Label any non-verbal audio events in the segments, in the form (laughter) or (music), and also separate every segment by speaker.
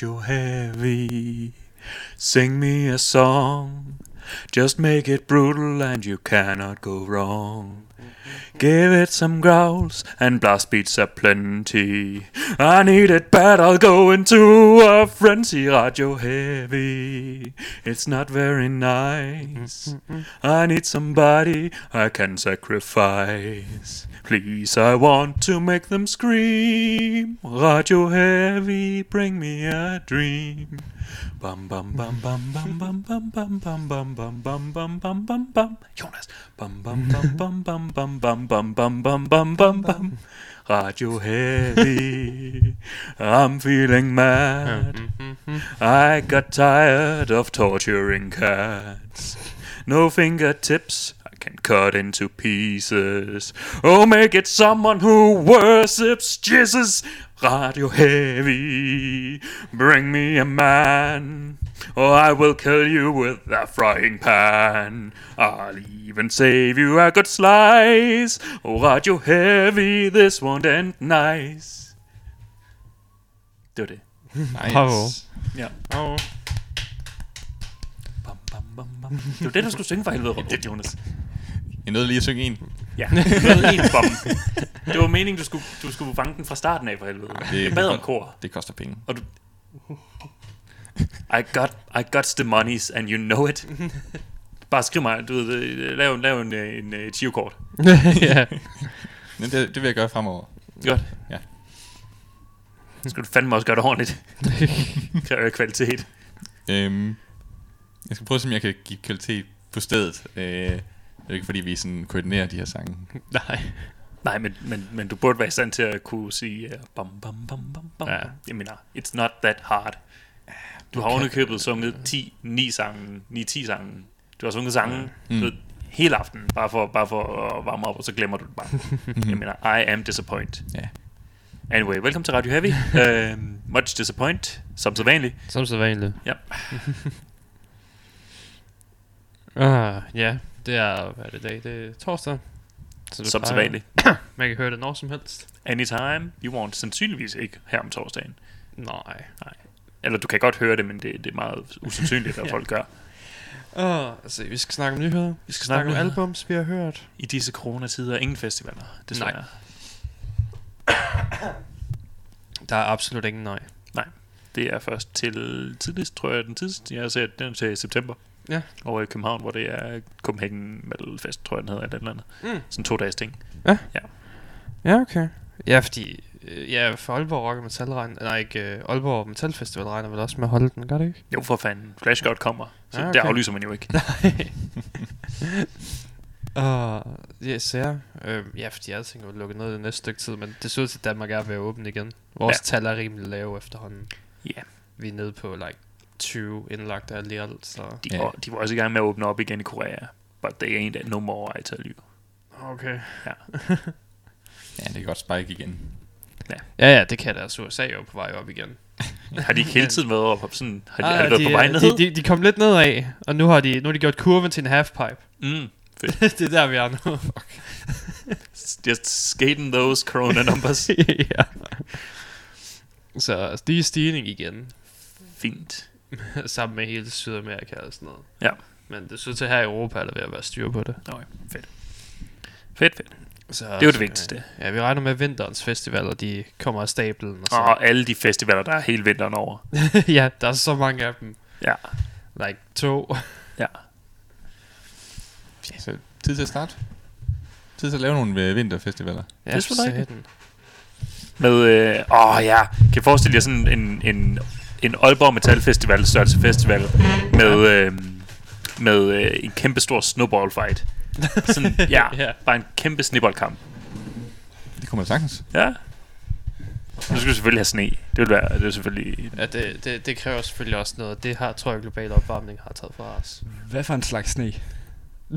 Speaker 1: Radio Heavy. Sing me a song. Just make it brutal and you cannot go wrong. Give it some growls and blast beats aplenty. I need it bad, I'll go into a frenzy. Radio heavy, it's not very nice. I need somebody I can sacrifice. Please, I want to make them scream. Radio heavy, bring me a dream. Bam bam bam bam bam bam bam bam bam bam bam bam bam bam bam bam Jonas Bam bam bam bam bam bam bam bam bam bam bam bam bam Radio heavy I'm feeling mad I got tired of torturing cats No fingertips I can cut into pieces. Oh make it someone who worships Jesus. Radio heavy. Bring me a man. Or I will kill you with a frying pan. I'll even save you a good slice. Oh Radio heavy. This won't end nice. Det var det
Speaker 2: Nice.
Speaker 3: Bravo.
Speaker 1: Ja
Speaker 3: Oh.
Speaker 1: bam, bam, bam, bam. Det var det du skulle synge for helvede Jonas
Speaker 2: Jeg nåede lige at synge en.
Speaker 1: Ja, en bom. Det var meningen, du skulle, du skulle fange den fra starten af for helvede.
Speaker 2: Det,
Speaker 1: Jeg bad om kor,
Speaker 2: Det koster penge.
Speaker 1: og du... I got, I got the monies, and you know it. Bare skriv mig, du ved, lav, lav en, en, en kort. (laughs)
Speaker 3: ja.
Speaker 2: Men det, det vil jeg gøre fremover.
Speaker 1: Godt.
Speaker 2: Ja.
Speaker 1: Så skal du fandme også gøre det ordentligt. (laughs) Kræver kvalitet.
Speaker 2: Øhm, jeg skal prøve at se, om jeg kan give kvalitet på stedet. Øh, det er ikke fordi, vi sådan koordinerer de her sange. (laughs)
Speaker 3: Nej.
Speaker 1: Nej, men, men, men du burde være i stand til at kunne sige uh, bam, bam, bam, bam, bam.
Speaker 3: Ja.
Speaker 1: Jeg mener, it's not that hard. Du har ovenikøbet sunget 10, 9 sange, 9-10 sange. Du har sunget sange
Speaker 2: Mm.
Speaker 1: mm. hele aftenen, bare for, bare for at varme op, og så glemmer du det bare. (laughs) Jeg mener, I am disappointed.
Speaker 2: Ja.
Speaker 1: Anyway, velkommen til Radio Heavy. uh, (laughs) much disappoint, som så vanligt.
Speaker 3: Som så vanligt.
Speaker 1: Ja.
Speaker 3: Ah, ja, det er, hvad er det dag? Det er torsdag. Så det
Speaker 1: Som
Speaker 3: plejer-
Speaker 1: vanligt. (coughs)
Speaker 3: Man kan høre det når som helst.
Speaker 1: Anytime you want. Sandsynligvis ikke her om torsdagen.
Speaker 3: Nej.
Speaker 1: Eller du kan godt høre det, men det, det er meget usandsynligt, at (laughs)
Speaker 3: Ja.
Speaker 1: folk gør.
Speaker 3: Åh, altså, vi skal snakke om nyheder. Vi skal snakke om
Speaker 1: nyheder.
Speaker 3: albums, vi har hørt.
Speaker 1: I disse coronatider ingen festivaler, desværre.
Speaker 3: Nej. Der er absolut ingen nej.
Speaker 1: Det er først til tidligst, tror jeg, den tidligste, jeg har set, den til september.
Speaker 3: Ja.
Speaker 1: Over i København, hvor det er Copenhagen Metal Fest, tror jeg, den hedder, eller et eller andet.
Speaker 3: Mm.
Speaker 1: Sådan to dages ting.
Speaker 3: Ja, okay. Ja, fordi... øh, Ja, for Aalborg Rock og Metal regner... Nej, ikke... Uh, Aalborg Metal Festival regner vel også med at holde den, gør det ikke?
Speaker 1: Jo, for fanden. Flash God kommer. Så
Speaker 3: Ja,
Speaker 1: ja,
Speaker 3: okay.
Speaker 1: det aflyser man jo ikke. (laughs) (laughs)
Speaker 3: Og ja, så ja, øh, ja, fordi jeg tænker, at lukke ned det næste stykke tid, men det ser ud til, at Danmark er ved at åbne igen. Vores ja. tal er rimelig lave efterhånden.
Speaker 1: Ja.
Speaker 3: Vi er nede på like 20 indlagte alt, så...
Speaker 1: De,
Speaker 2: Ja.
Speaker 1: var, de var også i gang med at åbne op igen i Korea. But they ain't no more, I tell you.
Speaker 3: Okay. (laughs)
Speaker 2: Ja, det kan godt spike igen.
Speaker 3: Ja, ja, det kan deres USA jo på vej op igen. (laughs)
Speaker 1: Har de ikke hele tiden været op, sådan, har de,
Speaker 3: Ah,
Speaker 1: har de været på vej ned?
Speaker 3: De, de, de kom lidt nedad, og nu har de, nu har de gjort kurven til en halfpipe.
Speaker 1: Mm, (laughs)
Speaker 3: det er der, vi er nu.
Speaker 1: just skating those corona numbers.
Speaker 3: ja. Så de er stigning igen,
Speaker 1: Fint. (laughs)
Speaker 3: sammen med hele Sydamerika og sådan noget.
Speaker 1: Ja.
Speaker 3: Men det så til her i Europa, er der ved at være styr på det.
Speaker 1: Nå, ja. fedt. Fedt, fedt.
Speaker 3: Så,
Speaker 1: er jo det vigtigste.
Speaker 3: Ja, vi regner med, vinterens festivaler, de kommer af stablen. Og så.
Speaker 1: Og alle de festivaler, der er hele vinteren over. (laughs)
Speaker 3: ja, der er så mange af dem.
Speaker 1: Ja.
Speaker 3: Like to.
Speaker 1: Ja.
Speaker 2: Så tid til at starte. Tid til at lave nogle øh, vinterfestivaler.
Speaker 3: Ja,
Speaker 1: Det er sgu. Med, øh, åh ja, kan I forestille jer sådan en, en, en Aalborg Metal Festival, størrelse festival, med, øh, med øh, en kæmpe stor snowball fight. Sådan, (laughs) ja,
Speaker 3: Ja.
Speaker 1: bare en kæmpe snibboldkamp.
Speaker 2: Det kommer sagtens.
Speaker 1: Ja. Nu skal vi selvfølgelig have sne. Det vil være, det er selvfølgelig...
Speaker 3: Ja, det, det, det kræver selvfølgelig også noget. Det har, tror jeg, global opvarmning har taget fra os.
Speaker 4: Hvad for en slags sne? (laughs)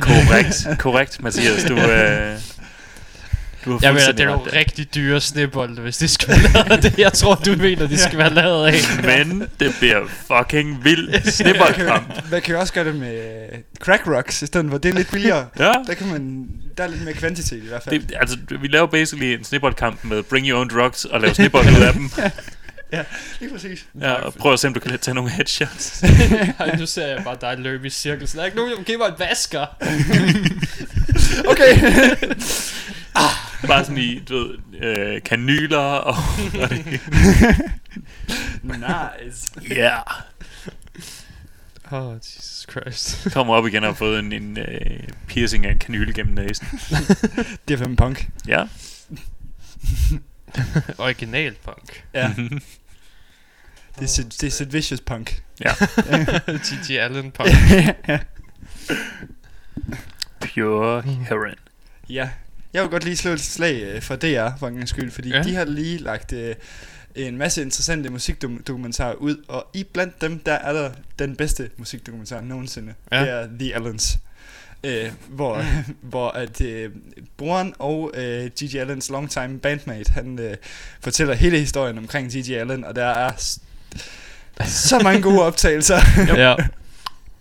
Speaker 1: Korrekt, korrekt, Mathias. Du, øh, du har
Speaker 3: Jeg mener, det er
Speaker 1: ret
Speaker 3: nogle rigtig dyre snebolde, hvis de skal være lavet det. Jeg tror, du mener, de skal være lavet af.
Speaker 1: Men det bliver fucking vild snibboldkamp.
Speaker 4: Man kan jo også gøre det med øh, crack rocks, i stedet for det er lidt billigere.
Speaker 1: Ja.
Speaker 4: Der kan man, der er lidt mere kvantitet i hvert fald.
Speaker 1: Det, altså, vi laver basically en snibboldkamp med bring your own drugs og lave snibbold ud af dem. (laughs)
Speaker 4: Lige præcis.
Speaker 1: Ja, og prøv at se, om du kan tage nogle headshots. (laughs)
Speaker 3: Ej, nu ser jeg bare dig løbe i cirkel. Så der er ikke nogen, der giver mig en vasker. (laughs)
Speaker 4: Okay.
Speaker 1: Bare sådan i, du ved, øh, kanyler og... og det.
Speaker 4: nice.
Speaker 1: Ja.
Speaker 3: Oh, Jesus Christ.
Speaker 1: Kommer op igen og har fået en, en øh, piercing af en kanyle gennem næsen. (laughs)
Speaker 4: Det er fem punk.
Speaker 1: Ja. (laughs)
Speaker 3: Original punk.
Speaker 4: Ja. (laughs) Det er, Sid, det er Sid Vicious punk.
Speaker 1: ja.
Speaker 3: T.G. Allen punk.
Speaker 1: Pure heroin.
Speaker 4: ja. Jeg vil godt lige slå et slag øh, for DR, for en gang skyld, fordi
Speaker 3: Ja.
Speaker 4: de har lige lagt øh, en masse interessante musikdokumentarer ud, og i blandt dem, der er der den bedste musikdokumentar nogensinde.
Speaker 3: Ja.
Speaker 4: Det er The Allens. Øh, hvor, (laughs) hvor at øh, broren og øh, Gigi Allens longtime bandmate, han øh, fortæller hele historien omkring Gigi Allen, og der er s- så mange gode (laughs) optagelser.
Speaker 3: ja.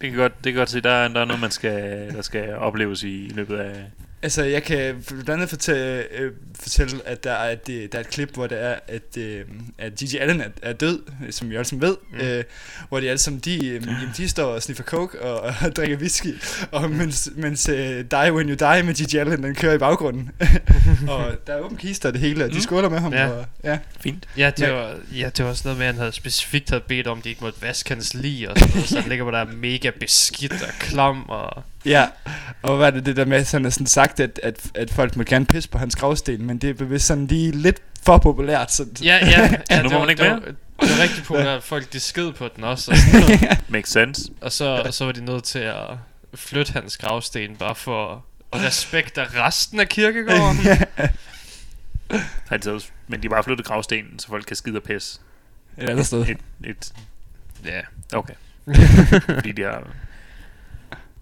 Speaker 1: Det kan godt, det kan godt se, der er, der er noget, man skal, der skal opleves i, i løbet af...
Speaker 4: Altså, jeg kan blandt andet fortælle, øh, fortælle at der er, et, øh, der er et klip, hvor det er, at, øh, at Gigi Allen er, er død, som vi alle sammen ved,
Speaker 3: Mm.
Speaker 4: øh, hvor de alle sammen, de, øh, jamen, de står og sniffer coke og, og (laughs) drikker whisky, og mens, mens øh, Die When You Die med Gigi Allen, den kører i baggrunden. (laughs) og der er åben kister og det hele, og de
Speaker 1: Mm.
Speaker 4: skåler med ham.
Speaker 3: Ja.
Speaker 4: Og, ja.
Speaker 1: Fint.
Speaker 3: Ja, det var, ja, det var sådan noget med, at han havde specifikt havde bedt om, at de ikke måtte vaske hans lig og sådan noget, så han ligger på der mega beskidt og klam og...
Speaker 4: ja, og hvad er det det der med, at han har sådan sagt, at, at, at folk må gerne pisse på hans gravsten, men det er bevidst sådan lige lidt for populært. Så,
Speaker 3: Ja, ja, (laughs) ja
Speaker 1: nu må
Speaker 3: det, var,
Speaker 1: man ikke
Speaker 3: det,
Speaker 1: mere?
Speaker 3: var, det var rigtig populært, at folk de sked på den også, og, sådan (laughs) noget.
Speaker 1: Makes sense.
Speaker 3: og, så, og så var de nødt til at flytte hans gravsten, bare for respekt af resten af kirkegården. (laughs)
Speaker 1: Altså, men de har bare flyttet gravstenen, så folk kan skide og pisse.
Speaker 4: et andet sted.
Speaker 1: Et, et,
Speaker 3: ja.
Speaker 1: okay. Fordi de har...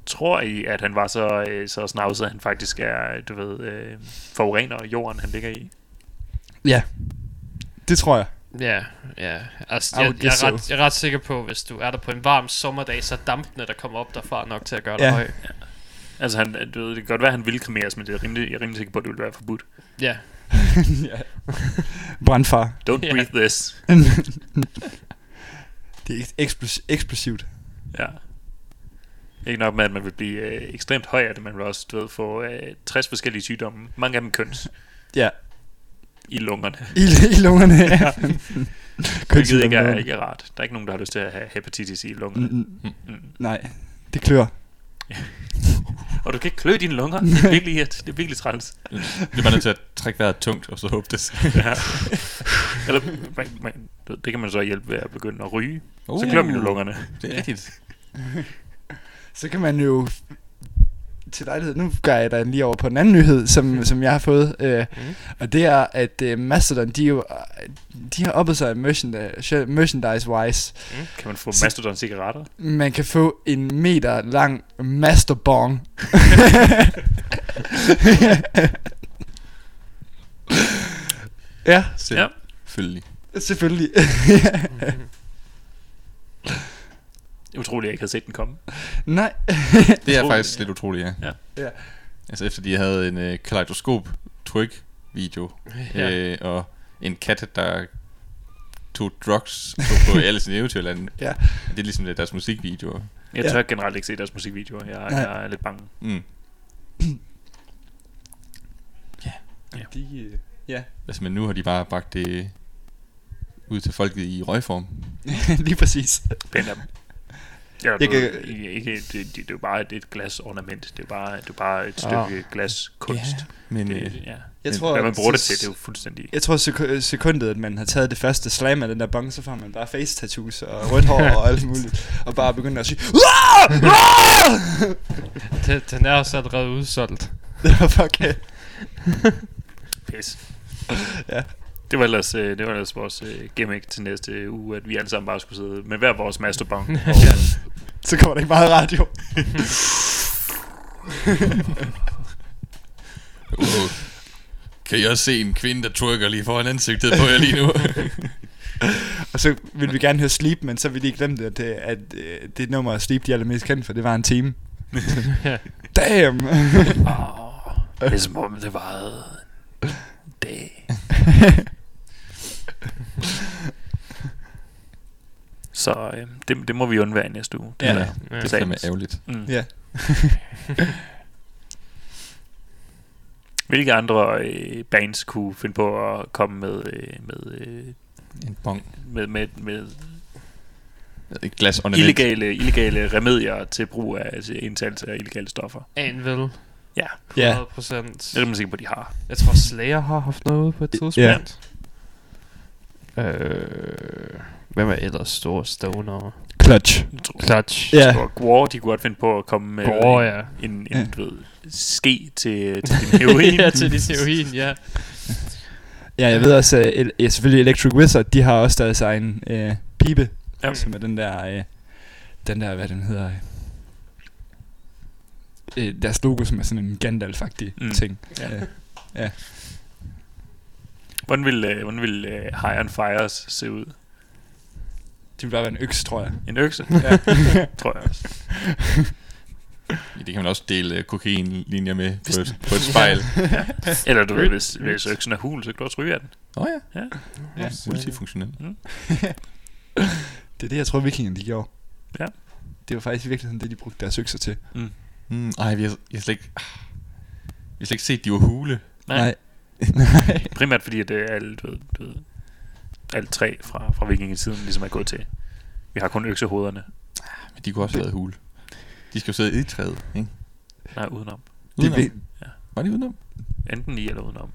Speaker 1: Tror I, at han var så, øh, så snavset, at han faktisk er, du ved, øh, forurener jorden, han ligger i?
Speaker 4: Ja, det tror jeg.
Speaker 3: Ja, ja. Altså, jeg, jeg, er ret, jeg er ret sikker på, hvis du er der på en varm sommerdag, så er dampene, der kommer op derfra, nok til at gøre dig
Speaker 4: Ja.
Speaker 3: høj.
Speaker 1: Altså, han, du ved, det kan godt være, at han ville kremeres, men det er rimelig, jeg er rimelig sikker på, at det ville være forbudt.
Speaker 3: Ja. (laughs)
Speaker 4: ja. Brandfar.
Speaker 1: Don't
Speaker 3: Ja.
Speaker 1: breathe this. (laughs)
Speaker 4: Det er eksplos- eksplosivt.
Speaker 1: Ja. Ikke nok med, at man vil blive øh, ekstremt høj af det, man vil også du ved, få øh, 60 forskellige sygdomme. Mange af dem køns
Speaker 4: Ja,
Speaker 1: i lungerne.
Speaker 4: i, i lungerne. Ja. (laughs)
Speaker 1: Hvilket ikke er, ikke er rart. Der er ikke nogen, der har lyst til at have hepatitis i lungerne.
Speaker 4: Mm, mm,
Speaker 1: Mm.
Speaker 4: nej, det klør. (laughs)
Speaker 1: Og du kan ikke klø dine lunger. Det er virkelig, det er virkelig træls.
Speaker 2: Det er bare nødt til at trække vejret tungt, og så håbe det. (laughs)
Speaker 1: Ja. Eller, man, man, det kan man så hjælpe ved at begynde at ryge.
Speaker 2: Uh,
Speaker 1: Så klør man jo lungerne.
Speaker 2: Det er rigtigt.
Speaker 4: Så kan man jo til lejlighed, nu gør jeg dig lige over på en anden nyhed, som, mm. som jeg har fået, øh,
Speaker 3: Mm.
Speaker 4: og det er, at øh, Mastodon, de, er jo, øh, de har oppet sig merchandise, merchandise-wise.
Speaker 1: Kan man få
Speaker 4: Så-
Speaker 1: mastodon cigaretter?
Speaker 4: Man kan få en meter lang masterbong. ja,
Speaker 1: Ja.
Speaker 2: Selvfølgelig.
Speaker 4: selvfølgelig. (laughs)
Speaker 1: Utroligt, at jeg ikke havde set den komme.
Speaker 4: Nej. (laughs)
Speaker 2: Det er
Speaker 1: Utroligt,
Speaker 2: faktisk
Speaker 1: ja.
Speaker 2: lidt utroligt, ja.
Speaker 1: Ja.
Speaker 4: Ja.
Speaker 2: Altså efter de havde en øh, kaleidoskop tryk video
Speaker 3: Ja.
Speaker 2: øh, og en kat, der tog drugs tog på (laughs) Alice i Eventyrland.
Speaker 4: Ja.
Speaker 2: Det er ligesom det, deres musikvideoer.
Speaker 1: Jeg
Speaker 4: Ja.
Speaker 1: tør generelt ikke se deres musikvideoer. Jeg,
Speaker 4: Nej.
Speaker 1: jeg er lidt bange.
Speaker 2: Mm.
Speaker 4: De, øh, ja,
Speaker 2: Altså, men nu har de bare bragt det ud til folket i røgform. (laughs)
Speaker 4: lige præcis.
Speaker 1: Pænt af dem. Ja,
Speaker 4: Jeg kan-
Speaker 1: ikke, det, det, det, er jo bare et, et glas ornament. Det er bare, det er bare et stykke
Speaker 3: Ah.
Speaker 1: glas kunst.
Speaker 2: Ja, men
Speaker 1: Det,
Speaker 2: øh,
Speaker 1: ja.
Speaker 4: Jeg tror,
Speaker 1: Hvad man bruger det til, det er jo fuldstændig...
Speaker 4: Jeg tror sek- sekundet, at man har taget det første slam af den der bong, så får man bare face tattoos og rødt hår og alt muligt. Og bare begynder at sige! (laughs)
Speaker 3: Den, den er også allerede udsolgt. (laughs)
Speaker 4: Det var fuck
Speaker 1: Pis.
Speaker 4: Ja.
Speaker 1: Det var ellers, øh, det var ellers vores øh, gimmick til næste uge, at vi alle sammen bare skulle sidde med hver vores masterbong. (laughs) og,
Speaker 4: Så kommer der ikke meget radio. (laughs)
Speaker 2: uh, kan I også se en kvinde, der twerker lige foran ansigtet på jer lige nu? (laughs)
Speaker 4: Og så ville vi gerne høre Sleep, men så ville de glemme det, at, det, at øh, det nummer Sleep, de er allermest kendt for, det var en time. Damn!
Speaker 1: oh, det er som om det var en dag. (laughs) Så øh, det, det må vi undvære i næste uge.
Speaker 4: Ja.
Speaker 1: er-
Speaker 2: ja,
Speaker 3: Ja.
Speaker 2: det er fandme ærgerligt.
Speaker 1: Mm.
Speaker 4: ja. (laughs)
Speaker 1: Hvilke andre øh, bands kunne finde på at komme med, øh, med, øh,
Speaker 2: En bong.
Speaker 1: med, med, med
Speaker 2: Et glas ornament.
Speaker 1: illegale, illegale remedier til brug af til indtagelse af illegale stoffer.
Speaker 3: Anvil.
Speaker 1: Ja.
Speaker 3: 100 procent.
Speaker 1: Det er man sikker på, de har.
Speaker 3: Jeg tror Slayer har haft noget på et tidspunkt. Øh, hvem er ellers store stoner?
Speaker 4: Clutch.
Speaker 3: Clutch.
Speaker 4: Ja.
Speaker 1: tror, Gore, de kunne godt finde på at komme med
Speaker 3: Gore,
Speaker 1: en,
Speaker 3: ja.
Speaker 1: en, en,
Speaker 4: Ja.
Speaker 1: du ved, ske til, til din heroin. (laughs)
Speaker 3: ja, til din heroin, ja.
Speaker 4: Ja, jeg ved også, at el- ja, selvfølgelig Electric Wizard, de har også deres egen øh, pibe,
Speaker 1: Ja.
Speaker 4: ja. som er den der, øh, den der, hvad den hedder, øh, deres logo, som er sådan en Gandalf-agtig
Speaker 1: Mm.
Speaker 4: mm. ting.
Speaker 1: Ja.
Speaker 4: Øh,
Speaker 1: Hvordan vil, øh, hvordan vil øh, High on Fires se ud?
Speaker 4: det vil bare være en øks, tror jeg.
Speaker 1: En økse?
Speaker 4: Ja. (laughs)
Speaker 1: tror jeg også.
Speaker 2: Det kan man også dele uh, kokainlinjer med på et, på et spejl. (laughs)
Speaker 1: Eller du ved, hvis, hvis øksen er hul, så kan du også ryge af den.
Speaker 2: Åh oh, ja.
Speaker 1: Ja.
Speaker 4: Ja.
Speaker 2: Multifunktionel. (laughs)
Speaker 4: Det er det, jeg tror, vikingerne de gjorde.
Speaker 1: Ja.
Speaker 4: Det var faktisk i virkeligheden det, de brugte deres økser til.
Speaker 2: Mm, ej, vi har, jeg har slet ikke... Jeg har slet ikke set, de var hule.
Speaker 1: Nej.
Speaker 4: Nej. (laughs)
Speaker 1: Primært fordi, at det er alt, du ved, du ved, alt træ fra, fra vikingetiden ligesom er gået til. Vi har kun øksehovederne.
Speaker 2: Men de kunne også have været hule. De skal jo sidde i træet, ikke?
Speaker 1: Nej, udenom.
Speaker 4: Det,
Speaker 2: Udenom.
Speaker 4: det,
Speaker 2: Var de udenom?
Speaker 1: Enten i eller udenom.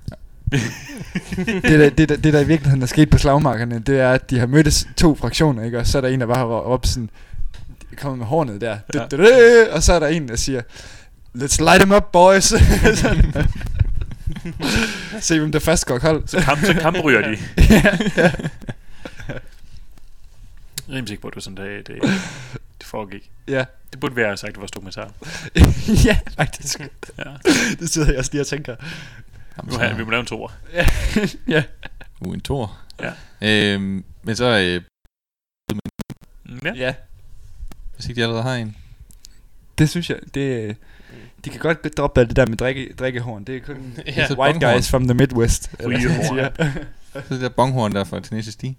Speaker 1: (laughs)
Speaker 4: det, der, det, der, det, der i virkeligheden er sket på slagmarkerne, det er, at de har mødtes to fraktioner, ikke? Og så er der en, der bare har råbt sådan, kommer med hornet der,
Speaker 1: Ja.
Speaker 4: ja. og så er der en, der siger, let's light them up, boys. (laughs) Se, hvem der først går kold.
Speaker 1: Så, kamp, så kampryger de. (laughs)
Speaker 4: ja, ja.
Speaker 1: Jeg er rimelig sikker på, at det var sådan, det, det, det foregik.
Speaker 4: ja.
Speaker 1: Det burde være sagt, det var dokumentar. (laughs)
Speaker 4: ja, faktisk.
Speaker 1: Ja.
Speaker 4: Det sidder jeg også lige og tænker.
Speaker 1: Nu har vi må lave en toer.
Speaker 4: Ja. ja.
Speaker 2: Uh, en tor.
Speaker 1: Ja.
Speaker 2: Øhm, men så... Øh,
Speaker 1: Mm, Ja.
Speaker 4: ja.
Speaker 2: Hvis ikke de allerede har en.
Speaker 4: Det synes jeg, det, de kan godt droppe alt det der med drikke, drikkehorn. Det er kun (laughs)
Speaker 3: Ja.
Speaker 4: white
Speaker 2: bonghorn.
Speaker 4: guys from the Midwest. eller siger. (laughs)
Speaker 2: Så det der bonghorn der fra Tenacious D,
Speaker 4: ja.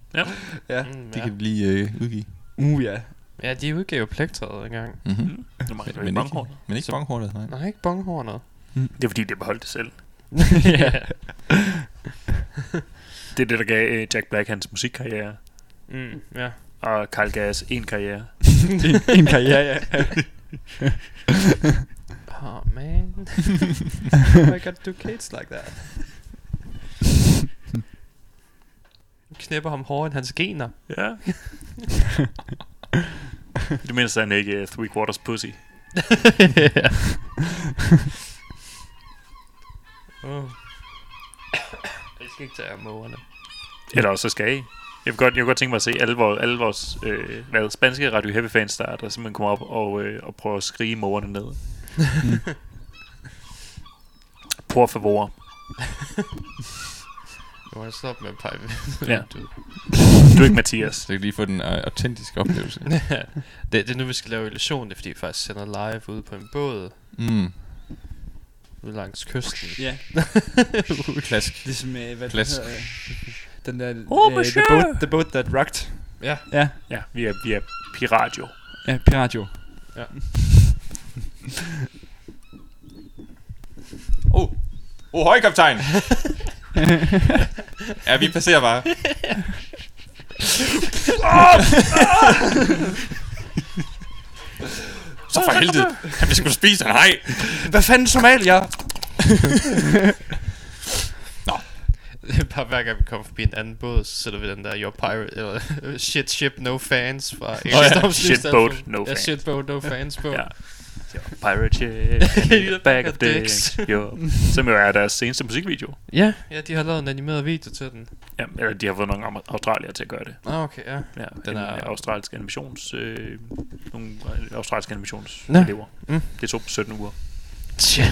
Speaker 3: Mm,
Speaker 2: de
Speaker 3: ja.
Speaker 2: kan lige øh, udgive.
Speaker 4: Uh, ja.
Speaker 3: ja, de udgav plektret engang.
Speaker 2: Mm-hmm.
Speaker 1: Mm. Nu mangler
Speaker 2: Men, men, ikke,
Speaker 1: banghorn.
Speaker 2: men ikke
Speaker 3: Så-
Speaker 2: bonghornet, nej.
Speaker 3: Nej, ikke bonghornet.
Speaker 1: Det er fordi, det beholdt det selv. (laughs)
Speaker 3: ja.
Speaker 1: Det er det, der gav øh, Jack Black hans musikkarriere.
Speaker 3: Mm, ja.
Speaker 1: Og Carl Gas en karriere. (laughs)
Speaker 4: en, en karriere, ja. (laughs)
Speaker 3: Oh, man. (laughs) Why gotta do kids like that? Knæpper ham hårdere end hans gener.
Speaker 1: Ja. det mindste han ikke uh, three quarters pussy.
Speaker 3: oh. (coughs) Jeg skal ikke tage af mågerne.
Speaker 1: Eller også så skal I. Jeg vil godt, jeg vil godt tænke mig at se alle vores, alle vores øh, hvad, spanske Radio Heavy fans, der, der simpelthen kommer op og, øh, og prøver at skrige mågerne ned. (laughs) Por favor.
Speaker 3: Du må stoppe med at pege
Speaker 1: Ja.
Speaker 3: Du.
Speaker 1: Du er ikke Mathias.
Speaker 2: Så kan lige få den øh, autentiske oplevelse. (laughs)
Speaker 3: det, det er nu, vi skal lave illusion. Det er fordi, vi faktisk sender live ude på en båd.
Speaker 2: Mm.
Speaker 3: Ude langs kysten.
Speaker 4: ja. (laughs)
Speaker 2: Klask.
Speaker 4: Ligesom, øh, hvad
Speaker 2: Klask.
Speaker 4: det hedder, øh, Den der...
Speaker 1: Oh,
Speaker 4: øh, the, boat, the Boat That Rocked.
Speaker 3: Ja.
Speaker 4: Ja,
Speaker 1: Ja, vi er, vi er Piradio.
Speaker 4: ja, Piratio. (laughs)
Speaker 2: Oh, oh høj kaptajn. (laughs) ja, vi passerer bare. (laughs) Så for helvede. Han vil sgu spise, nej.
Speaker 4: Hvad fanden Somalia?
Speaker 3: Hver gang vi kommer forbi en anden båd, så sætter vi den der Your Pirate, eller (laughs) Shit Ship No Fans fra (laughs)
Speaker 1: ja. Shit boat, no
Speaker 3: ja,
Speaker 1: fans.
Speaker 3: Shit Boat No Fans på.
Speaker 1: Ja. Pirate ship, (laughs) bag of dicks. Jo. Som jo er deres seneste musikvideo.
Speaker 3: ja. Ja, de har lavet en animeret video til den.
Speaker 1: Ja, eller de har fået nogle australier til at gøre det.
Speaker 3: Ah, okay, ja.
Speaker 1: Ja,
Speaker 3: Den
Speaker 1: den
Speaker 3: er-
Speaker 1: er australsk animations... Øh, nogle øh, australske
Speaker 3: Nå.
Speaker 1: animationselever.
Speaker 3: Mm.
Speaker 1: Det tog 17 uger.
Speaker 3: Tja.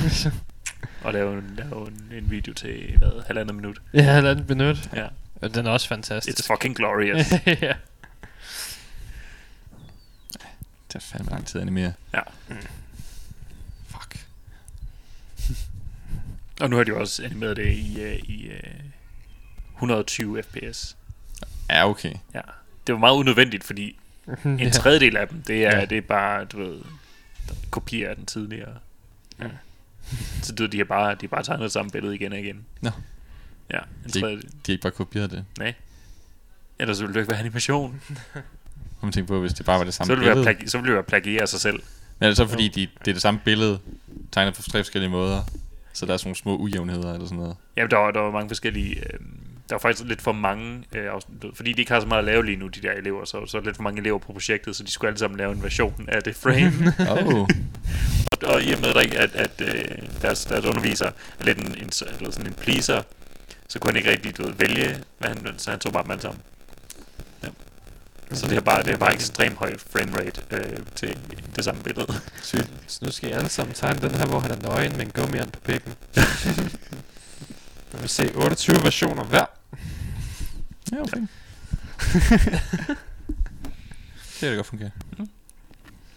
Speaker 3: (laughs)
Speaker 1: Og lave en, lave en, en video til, hvad, halvandet minut.
Speaker 3: Ja, halvandet minut.
Speaker 1: Ja.
Speaker 3: Og Den er også fantastisk.
Speaker 1: It's fucking glorious. (laughs)
Speaker 3: ja.
Speaker 2: Det er fandme lang tid at animere.
Speaker 1: Ja.
Speaker 2: Fuck.
Speaker 1: Og nu har de også animeret det i, uh, i uh, 120 fps.
Speaker 2: Ja, okay.
Speaker 1: Ja. Det var meget unødvendigt, fordi (laughs) en
Speaker 3: ja.
Speaker 1: tredjedel af dem, det er,
Speaker 2: Ja.
Speaker 1: ja. det er bare, du ved, kopier af den tidligere. Ja.
Speaker 3: Mm. (laughs)
Speaker 1: Så du de har bare, de har bare tegnet det samme billede igen og igen.
Speaker 2: Nå.
Speaker 1: Ja,
Speaker 2: De-
Speaker 1: tredjedel.
Speaker 2: De har ikke bare kopieret det.
Speaker 1: Nej. Ellers ville det ikke være animation. (laughs)
Speaker 2: Må man tænke på, hvis det bare var det
Speaker 1: Så
Speaker 2: samme
Speaker 1: det
Speaker 2: billede.
Speaker 1: plagi- så ville det være plagiere sig selv.
Speaker 2: Men er det så fordi, de, det er det samme billede, tegnet på tre forskellige måder, så der er sådan nogle små ujævnheder eller sådan noget.
Speaker 1: Jamen, der var, der var mange forskellige... Øh, der var faktisk lidt for mange... Øh, fordi de ikke har så meget at lave lige nu, de der elever, så, så er lidt for mange elever på projektet, så de skulle alle sammen lave en version af det frame. (laughs)
Speaker 2: Oh.
Speaker 1: og, og i og med, at, at, at øh, deres, deres underviser er lidt en, en, eller sådan en pleaser, så kunne han ikke rigtig du ved, vælge, hvad han, så han tog bare dem alle sammen. Ja. Så det er bare, det er bare ekstremt høj frame rate øh, til det samme billede.
Speaker 2: Sygt.
Speaker 3: Så nu skal I alle sammen tegne den her, hvor han er nøgen med en gummiand på pikken. (laughs) Jeg vil se 28 versioner hver.
Speaker 2: Ja, okay. (laughs) det kan da godt fungere.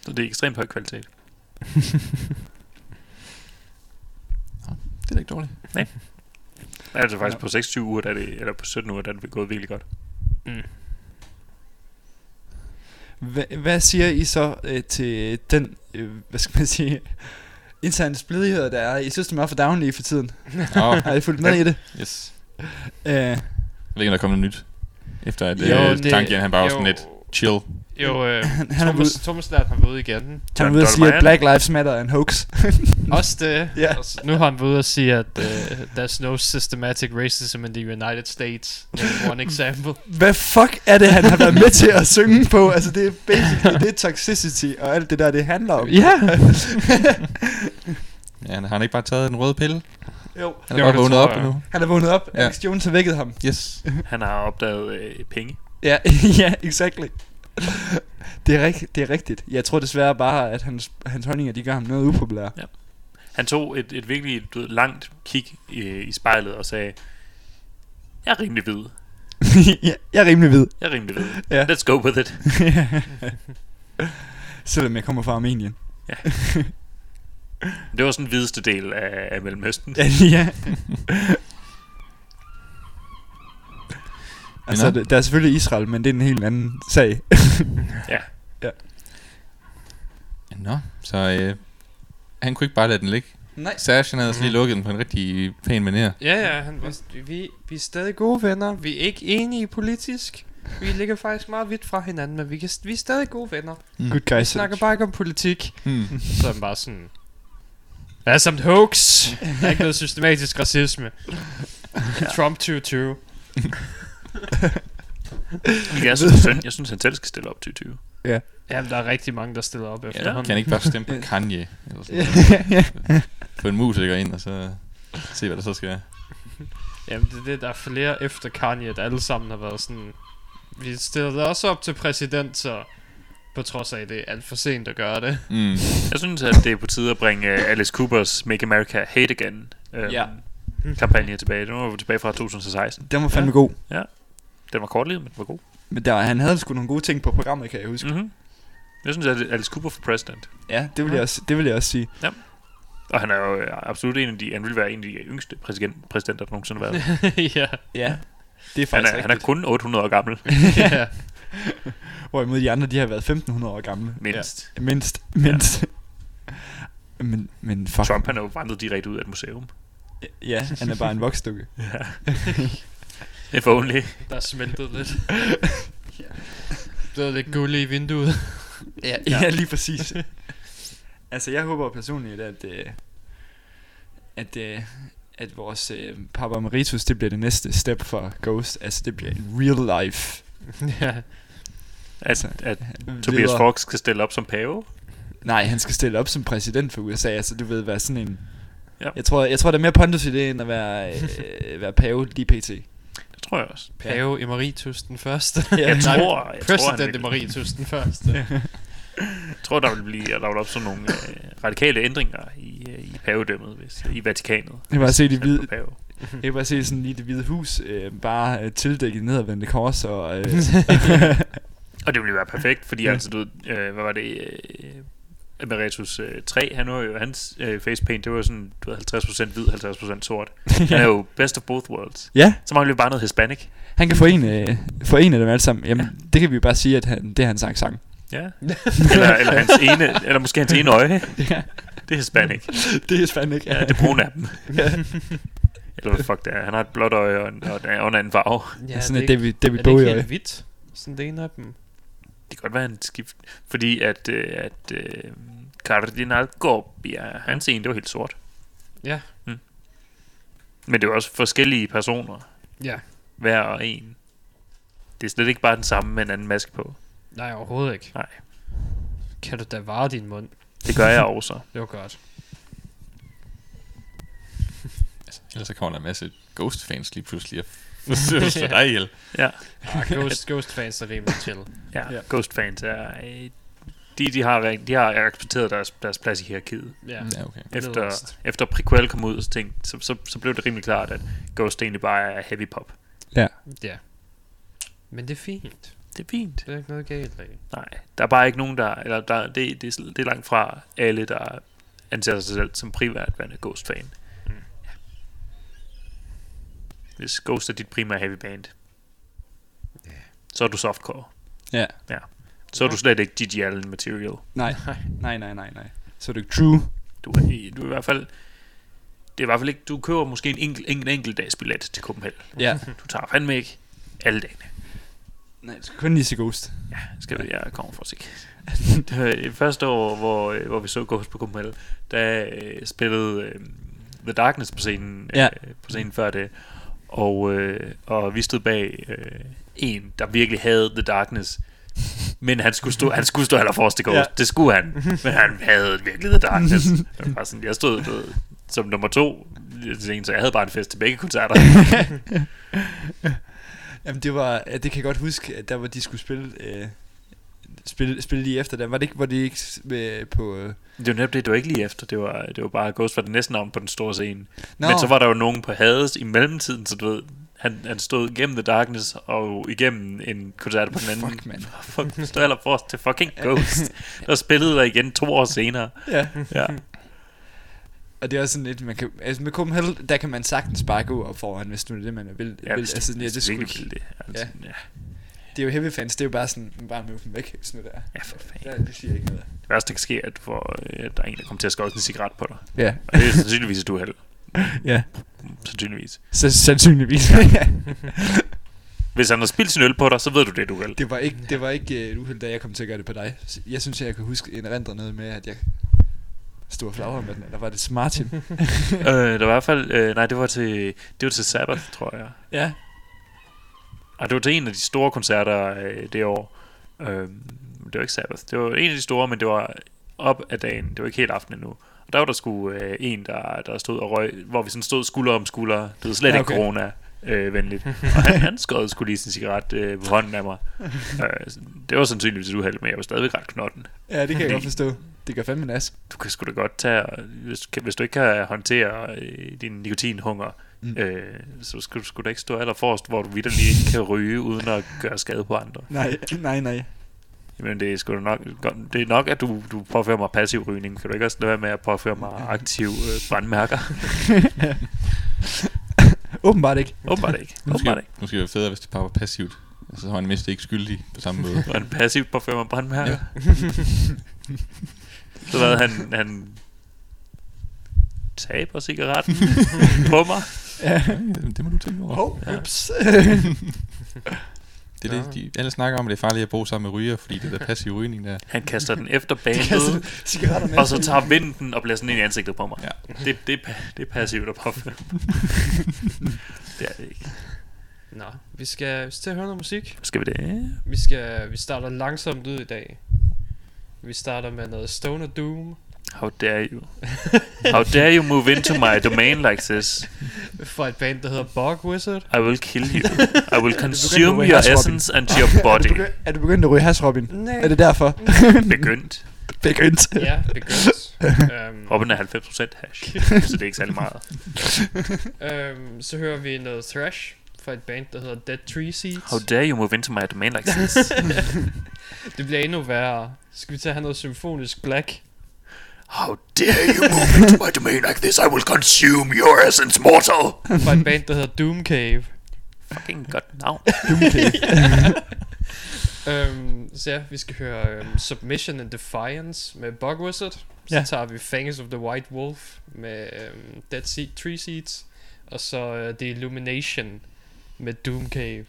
Speaker 1: Så det er ekstremt høj kvalitet. (laughs)
Speaker 2: Det er da ikke dårligt.
Speaker 1: Altså faktisk på 26 uger, der er det, eller på 17 uger, der er det gået virkelig godt.
Speaker 4: Hvad, hvad siger I så øh, til den, øh, hvad skal man sige, interne splidigheder, der er i System of a Down lige for tiden?
Speaker 2: Åh, (laughs)
Speaker 4: Har I fulgt med i det?
Speaker 2: yes.
Speaker 4: Øh,
Speaker 2: Jeg ved ikke, om der er kommet noget nyt. Efter at
Speaker 3: Jo,
Speaker 2: øh,
Speaker 3: det-
Speaker 2: tanken, han bare var sådan lidt chill.
Speaker 3: Jo, øh,
Speaker 4: han, han er
Speaker 3: Thomas, Thomas Lert har været ude igen.
Speaker 4: han er
Speaker 1: John
Speaker 4: ude at sige, at. Black Lives Matter er en hoax. (laughs)
Speaker 3: Også det.
Speaker 4: Ja.
Speaker 3: Også, nu har han været ude at sige, at uh, there's no systematic racism in the United States. One example. (laughs)
Speaker 4: Hvad fuck er det, han har været med til at synge på? Altså, det er basically det toxicity og alt det der, det handler om.
Speaker 3: Ja. (laughs)
Speaker 2: Ja, han har han ikke bare taget den røde pille?
Speaker 4: Jo.
Speaker 2: Han er
Speaker 3: Jo,
Speaker 2: bare vågnet op nu.
Speaker 4: Han er vågnet op.
Speaker 2: Ja.
Speaker 4: Ja. Alex Jones har vækket ham.
Speaker 2: Yes.
Speaker 1: Han har opdaget øh, penge.
Speaker 4: Ja, (laughs) ja, exactly. Det er, rigt- det er rigtigt. Jeg tror desværre bare, at hans, hans holdninger, de gør ham noget upopulær.
Speaker 1: Han tog et, et virkelig du ved, langt kig i, i spejlet og sagde, jeg er rimelig hvid. (laughs)
Speaker 4: ja, jeg er rimelig hvid.
Speaker 1: Jeg er rimelig hvid.
Speaker 4: Ja.
Speaker 1: Let's go with it. (laughs)
Speaker 4: Selvom jeg kommer fra Armenien.
Speaker 1: Det var sådan den hvideste del af, af Mellemøsten.
Speaker 4: Ja, (laughs) ja. altså, det- der er selvfølgelig Israel, men det er en helt anden sag. (laughs)
Speaker 1: Ja.
Speaker 2: Nå, så øh, han kunne ikke bare lade den ligge.
Speaker 4: Nej.
Speaker 2: Sash, han havde altså lige
Speaker 3: Mhm.
Speaker 2: lukket den på en rigtig pæn manér.
Speaker 3: Ja, ja, han var, vi, vi er stadig gode venner. Vi er ikke enige politisk. Vi ligger faktisk meget vidt fra hinanden, men vi, kan, vi er stadig gode venner.
Speaker 2: Mm.
Speaker 4: Good guy
Speaker 3: Vi snakker bare ikke om politik.
Speaker 2: Hmm.
Speaker 3: Så er han bare sådan... Der er samt hoax. Der er ikke noget systematisk racisme. Trump 2020.
Speaker 1: Jeg synes, han, jeg synes, han selv skal stille op til 20.
Speaker 3: Jamen, der er rigtig mange, der stiller op
Speaker 2: Ja,
Speaker 3: efterhånden.
Speaker 2: kan ikke bare stemme på Kanye? Eller sådan? (laughs) Få en musiker ind, og så se, hvad der så skal være.
Speaker 3: Jamen, det er det, der er flere efter Kanye, der alle sammen har været sådan... Vi stiller også op til præsident, så på trods af, at det er alt for sent at gøre det.
Speaker 2: Mm. (laughs)
Speaker 1: Jeg synes, at det er på tide at bringe uh, Alice Coopers Make America Hate Again um,
Speaker 4: Ja.
Speaker 1: kampagne tilbage. Den var tilbage fra 2016.
Speaker 4: Den var fandme god.
Speaker 1: Den var kortlivet, men den var god.
Speaker 4: Men der, han havde sgu nogle gode ting på programmet, kan jeg huske.
Speaker 1: Mm-hmm. Jeg synes, at Alice Cooper for president.
Speaker 4: Ja, det vil, jeg også, det vil jeg også sige.
Speaker 1: Og han er jo øh, absolut en af de, han vil være en af de yngste præsident, præsidenter, der nogensinde har været. (laughs)
Speaker 3: ja.
Speaker 4: Ja. Det er
Speaker 1: Han
Speaker 4: faktisk
Speaker 1: er, han er kun 800 år gammel, (laughs)
Speaker 3: ja. (laughs)
Speaker 4: Hvorimod de andre, de har været 1500 år gamle.
Speaker 1: mindst.
Speaker 4: Ja. Mindst. Mindst. (laughs) men, men fuck.
Speaker 1: Trump han er jo vandret direkte ud af et museum.
Speaker 4: Ja, han er bare en voksdukke. (laughs)
Speaker 1: Ja. If only.
Speaker 3: Der er smeltet lidt. Der er lidt guld i vinduet.
Speaker 4: Ja, ja lige præcis. altså, jeg håber personligt, at, øh, at, øh, at vores øh, Papa Emeritus, det bliver det næste step for Ghost. Altså, det bliver en real life.
Speaker 3: ja.
Speaker 1: At,
Speaker 4: Altså,
Speaker 1: at Tobias Fox skal stille op som pave.
Speaker 4: Nej, han skal stille op som præsident for USA. Altså, du ved, være sådan en...
Speaker 1: Ja.
Speaker 4: Jeg, tror, jeg tror, der er mere pondus i det, end at være, (laughs) øh, være pave lige pt.
Speaker 1: Det tror jeg også.
Speaker 3: Pave Emeritus den første. (laughs)
Speaker 4: Ja.
Speaker 1: Jeg tror, jeg tror,
Speaker 3: President
Speaker 1: vil,
Speaker 3: Emeritus den første. (laughs)
Speaker 1: jeg tror, der vil blive der vil opstå nogle øh, radikale ændringer i, øh, i pavedømmet, hvis, i Vatikanet.
Speaker 4: Jeg vil bare se de hvide, jeg vil bare se sådan lige det hvide hus, øh, bare øh, tildækket nedadvendte kors, og... Øh,
Speaker 1: Og det ville være perfekt, fordi
Speaker 4: Ja.
Speaker 1: ja. altså, du, øh, hvad var det, øh, Emeritus øh, 3, han var jo, hans øh, facepaint, det var sådan, du ved, 50% hvid, 50% sort. (laughs) Han er jo best of both worlds.
Speaker 4: ja,
Speaker 1: Så mangler vi bare noget hispanic.
Speaker 4: han kan forene, øh, forene dem alle sammen. Jamen, det kan vi jo bare sige, at han, det er hans sang.
Speaker 1: Ja. (laughs) eller, eller, hans ene, eller måske hans ene øje.
Speaker 4: ja,
Speaker 1: Det er hispanic. (laughs)
Speaker 4: det er spændende, ikke?
Speaker 1: Ja, det brune af dem.
Speaker 4: ja.
Speaker 1: Eller hvad fuck det er. Han har et blåt øje og en, og en, og en anden farve.
Speaker 3: Ja,
Speaker 4: sådan et
Speaker 3: det,
Speaker 4: David, David
Speaker 3: er det ikke
Speaker 4: Bowie-øje.
Speaker 3: helt hvidt? Sådan det ene af dem.
Speaker 1: Det kan godt være en skift. Fordi at, øh, at øh, Cardinal Copia, hans ene, det var helt sort.
Speaker 3: Ja.
Speaker 1: Men det er jo også forskellige personer.
Speaker 3: Ja.
Speaker 1: Hver og en. Det er slet ikke bare den samme med en anden maske på.
Speaker 3: Nej, overhovedet ikke.
Speaker 1: Nej.
Speaker 3: Kan du da vare din mund?
Speaker 1: Det gør jeg også. (laughs)
Speaker 3: Det var godt.
Speaker 5: Altså, ellers så kommer der en masse Ghost-fans lige pludselig og (laughs) forsøger sig dig ihjel.
Speaker 1: Ja,
Speaker 3: Ghost, Ghost fans er rimelig chill.
Speaker 1: ja.
Speaker 4: Ja.
Speaker 1: Ghost fans er... øh, De, de, har, de har accepteret deres, deres plads i hierarkiet.
Speaker 3: Ja.
Speaker 5: Ja, okay.
Speaker 1: Efter, efter prequel kom ud, så, tænkte, så, så, så blev det rimelig klart, at Ghost egentlig bare er heavy pop.
Speaker 4: Ja.
Speaker 3: Ja. Men det er fint.
Speaker 1: Det er fint.
Speaker 3: Det er ikke noget galt i.
Speaker 1: Nej, der er bare ikke nogen, der... Eller der, det, det, er- det er langt fra alle, der anser sig selv som primært værende Ghost-fan.
Speaker 3: Mm.
Speaker 1: Ja. Hvis Ghost er dit primære heavy band,
Speaker 3: Ja.
Speaker 1: så er du softcore.
Speaker 4: Ja.
Speaker 1: Ja. Så er du slet ikke Gigi Allen material. (laughs)
Speaker 4: Nej, nej, nej, nej, nej. Så er det true.
Speaker 1: Du er, i- du er i hvert fald... Det er i hvert fald ikke... Du køber måske en enkelt, en enkelt dags billet til Copenhagen.
Speaker 4: Ja. (laughs)
Speaker 1: Du tager fandme ikke alle dagene.
Speaker 4: Nej, du skal kun lige se Ghost.
Speaker 1: Ja, skal vi, jeg kommer for at se. (laughs) det var det første år, hvor, øh, hvor vi så Ghost på Copenhagen, der øh, spillede øh, The Darkness på scenen, øh,
Speaker 4: Ja.
Speaker 1: på scenen før det. Og, øh, og vi stod bag øh, en, der virkelig havde The Darkness. Men han skulle stå, han skulle stå allerforrest til Ghost.
Speaker 4: Ja.
Speaker 1: Det skulle han. Men han havde virkelig The Darkness. Det var sådan, jeg stod du som nummer to så jeg havde bare en fest til begge koncerter. (laughs)
Speaker 4: Jamen det var, det kan jeg godt huske, at der hvor de skulle spille, øh, spille, spille lige efter der. Var det ikke, hvor de ikke med, på... Øh...
Speaker 1: Det var netop det, det var ikke lige efter. Det var, det var bare Ghost var det næsten om på den store scene.
Speaker 4: Nå,
Speaker 1: Men så var der jo nogen på Hades i mellemtiden, så du ved, han, han stod igennem The Darkness og igennem en koncert på den anden.
Speaker 4: Fuck, mand. (laughs)
Speaker 1: Fuck, stod aller forrest til fucking Ghost. (laughs) og spillede der igen to år senere.
Speaker 4: Ja.
Speaker 1: Ja. (laughs)
Speaker 4: Og det er også sådan lidt, man kan, altså med Copenhagen, der kan man sagtens bare gå op foran, hvis nu er det, man vil.
Speaker 1: Ja,
Speaker 4: vil altså,
Speaker 1: det,
Speaker 4: ja, det,
Speaker 1: det
Speaker 4: skulle,
Speaker 1: det. Altså, ja. Ja.
Speaker 4: Det er jo heavy fans, det er jo bare sådan, bare møde dem væk, hvis nu det er.
Speaker 1: ja, for fanden.
Speaker 4: Ja, det siger ikke noget.
Speaker 1: Det værste, der kan ske, er, at, du får, øh, at der er en, der kommer til at skåre en cigaret på dig.
Speaker 4: Ja,
Speaker 1: Og det er sandsynligvis et uheld. (laughs)
Speaker 4: ja.
Speaker 1: Sandsynligvis.
Speaker 4: Så sandsynligvis. ja. (laughs)
Speaker 1: Hvis han har spildt sin øl på dig, så ved du det et uheld.
Speaker 4: Det var ikke, det var ikke øh, et uheld, da jeg kom til at gøre det på dig. Jeg synes, jeg kan huske en erindre noget med, at jeg stod og flagre med den, eller var det Martin? (laughs)
Speaker 1: øh, der var i hvert fald... Øh, nej, det var til, det var til Sabbath, tror jeg.
Speaker 4: ja.
Speaker 1: Og det var til en af de store koncerter øh, det år. Øh, det var ikke Sabbath. Det var en af de store, men det var op ad dagen. Det var ikke helt aften endnu. Og der var der sgu øh, en, der, der stod og røg, hvor vi sådan stod skulder om skulder. Det var slet
Speaker 4: Ja, okay.
Speaker 1: ikke corona øh, venligt. Og han, han skød skulle lige sin cigaret øh, på hånden af mig. øh, det var sandsynligvis et uheld, men jeg var stadigvæk ret knotten.
Speaker 4: Ja, det kan jeg godt forstå. Det gør fandme nas.
Speaker 1: Du kan sgu da godt tage, hvis, hvis du ikke kan håndtere øh, din nikotinhunger,
Speaker 4: Mm.
Speaker 1: øh, så skal du sgu da ikke stå allerforrest, hvor du vidderligt ikke kan ryge, uden at gøre skade på andre.
Speaker 4: Nej, nej, nej.
Speaker 1: Jamen det er sgu nok, det er nok, at du, du påfører mig passiv rygning. Kan du ikke også lade være med at påføre mig aktiv øh, brandmærker? (laughs)
Speaker 4: Åbenbart ikke.
Speaker 1: Åbenbart ikke.
Speaker 2: Nu skal,
Speaker 1: Åbenbart ikke.
Speaker 2: det være federe, hvis det bare var passivt. Altså, så var han mindst ikke skyldig på samme måde. (laughs)
Speaker 1: Og en passiv parfum og brandmærker. Ja. (laughs) så hvad, han, han taber cigaretten (laughs) på mig.
Speaker 4: Ja.
Speaker 2: det, må du tænke over.
Speaker 4: Hov, ups. (laughs)
Speaker 2: Det er det, de alle snakker om, at det er farligt at bo sammen med ryger, fordi det er der passiv rygning der.
Speaker 1: Han kaster den efter (laughs) bandet, og så tager vinden og bliver sådan ind i ansigtet på mig.
Speaker 2: Ja.
Speaker 1: Det, det, er det er passivt og parfum. det er det ikke.
Speaker 3: Nå, vi skal, vi skal til at høre noget musik.
Speaker 1: Skal vi det?
Speaker 3: Vi skal, vi starter langsomt ud i dag. Vi starter med noget Stoner Doom
Speaker 1: How dare you? How dare you move into my domain like this?
Speaker 3: fra et band, der hedder Bog Wizard.
Speaker 1: I will kill you. (laughs) I will consume your essence and your (laughs)
Speaker 4: Er du,
Speaker 1: body.
Speaker 4: begy- er du begyndt at ryge hash, Robin?
Speaker 3: Nej.
Speaker 4: Er det derfor? (laughs)
Speaker 1: Begyndt.
Speaker 4: Begyndt.
Speaker 3: Ja, begyndt. um,
Speaker 1: Robin er 90% hash, så det er ikke særlig meget.
Speaker 3: um, så hører vi noget thrash fra et band, der hedder Dead Tree Seeds.
Speaker 1: How dare you move into my domain like this?
Speaker 3: Det bliver endnu værre. Skal vi til at have noget symfonisk black?
Speaker 1: How dare you move into my domain like this? I will consume your essence, mortal.
Speaker 3: Fra et band, der hedder Doom Cave.
Speaker 1: Fucking godt navn. (laughs)
Speaker 3: Um, (laughs) så ja, vi skal høre um, Submission and Defiance med Bug Wizard. Så
Speaker 4: Ja.
Speaker 3: tager vi Fangs of the White Wolf med um, Dead Seed Tree Seeds. Og så uh, The Illumination med Doom Cave. (laughs)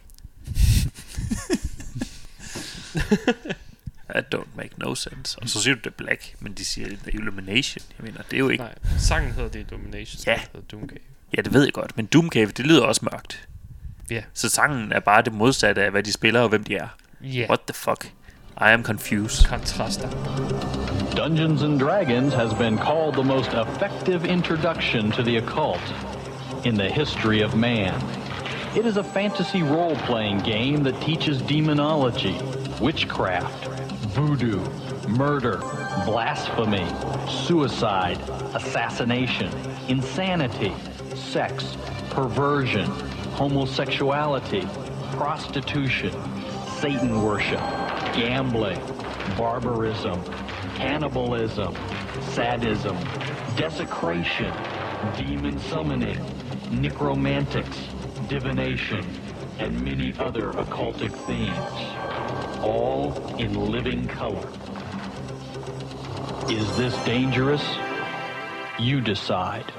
Speaker 1: That don't make no sense. Og så siger du det black, men de siger The Illumination. Jeg mener, det er jo ikke...
Speaker 3: Nej, sangen hedder The Illumination.
Speaker 1: Ja.
Speaker 3: hedder Doom Cave.
Speaker 1: Ja, det ved jeg godt, men Doomcave, det lyder også mørkt.
Speaker 3: Ja.
Speaker 1: Så sangen er bare det modsatte af, hvad de spiller og hvem de er.
Speaker 3: Ja,
Speaker 1: What the fuck? I am confused.
Speaker 3: kontraster.
Speaker 6: Dungeons and Dragons has been called the most effective introduction to the occult in the history of man. It is a fantasy role playing game that teaches demonology, witchcraft, voodoo, murder, blasphemy, suicide, assassination, insanity, sex, perversion, homosexuality, prostitution, Satan worship, gambling, barbarism, cannibalism, sadism, desecration, demon summoning, necromantics, divination, and many other occultic themes, all in living color. Is this dangerous? You decide.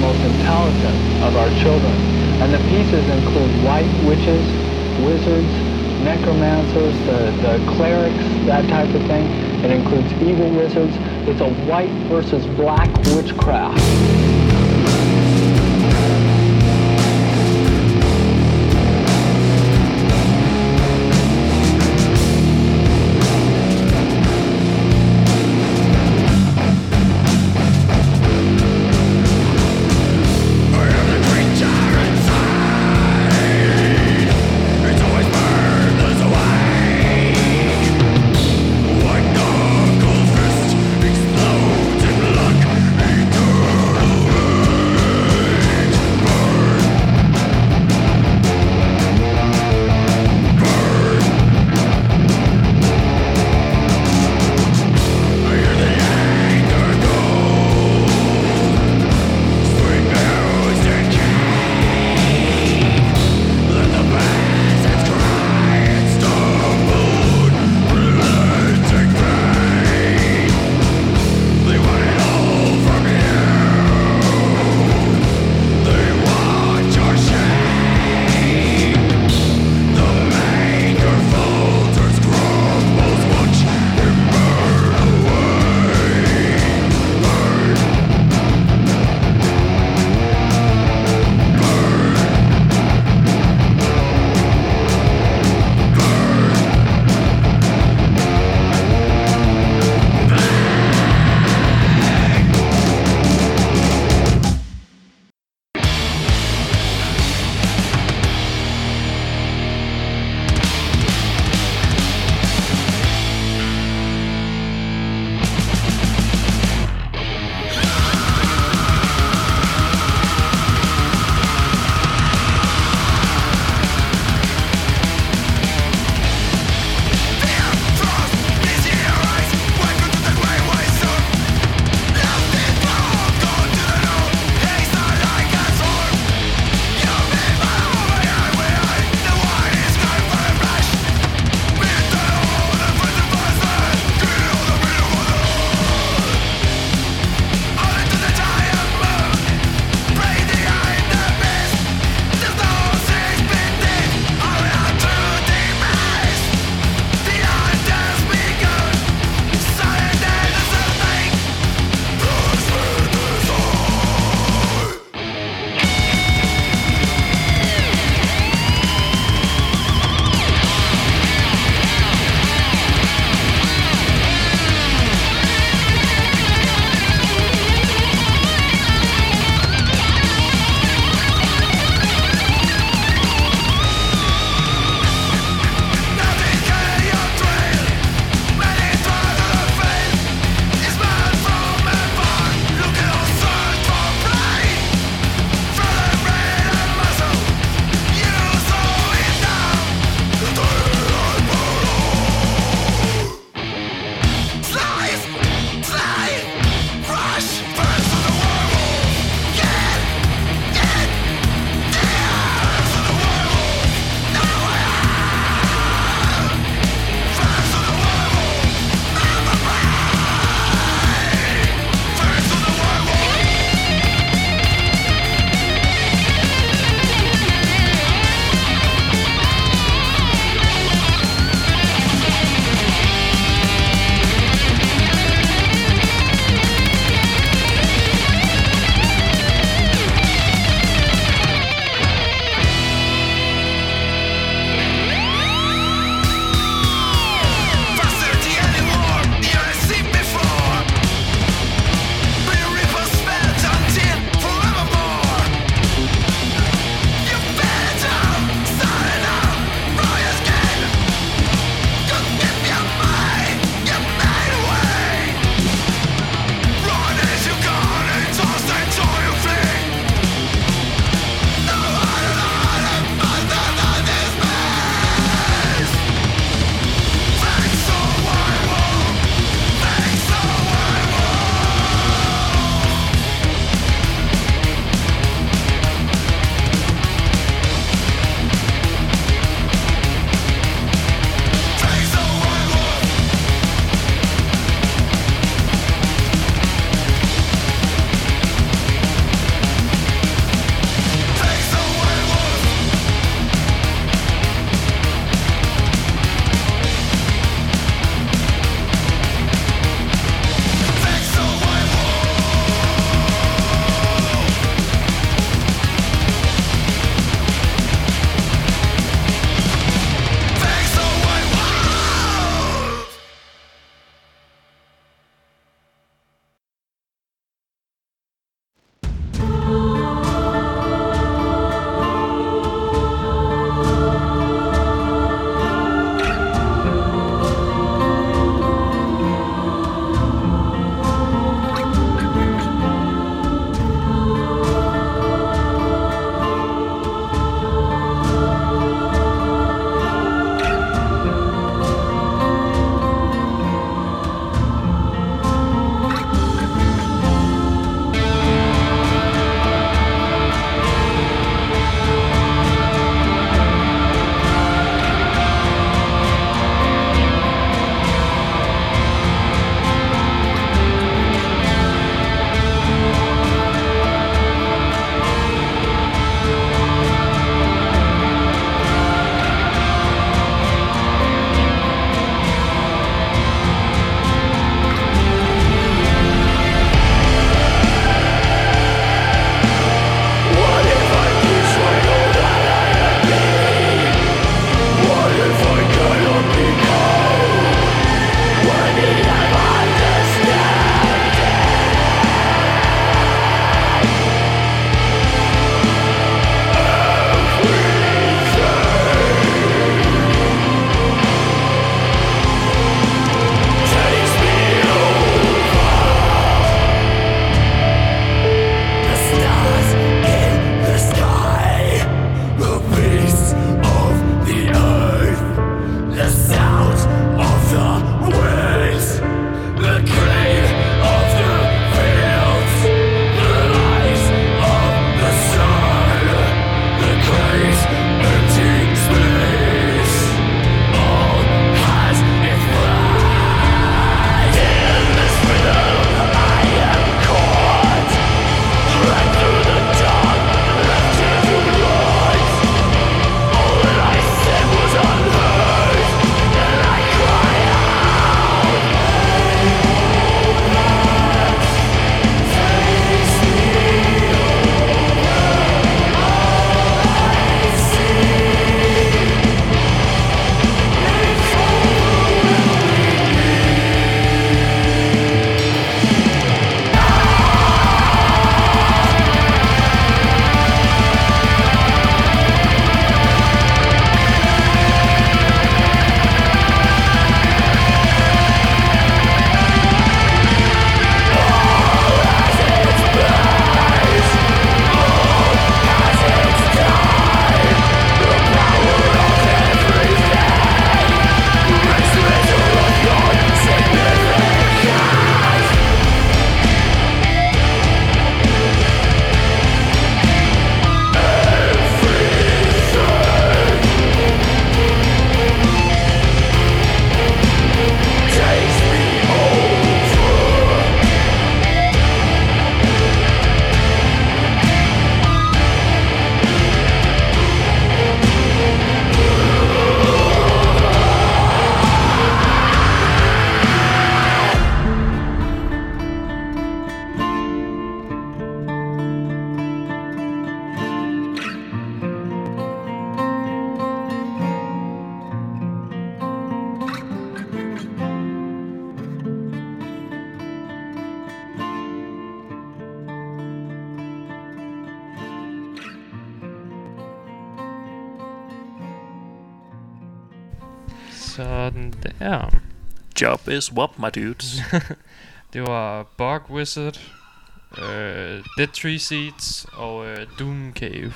Speaker 7: Most intelligent of our children. And the pieces include white witches, wizards, necromancers, the, the clerics, that type of thing. It includes evil wizards. It's a white versus black witchcraft.
Speaker 1: Job is what, my dudes. (laughs)
Speaker 3: Det var Bog Wizard, øh, Dead Tree Seeds og øh, Doom Cave.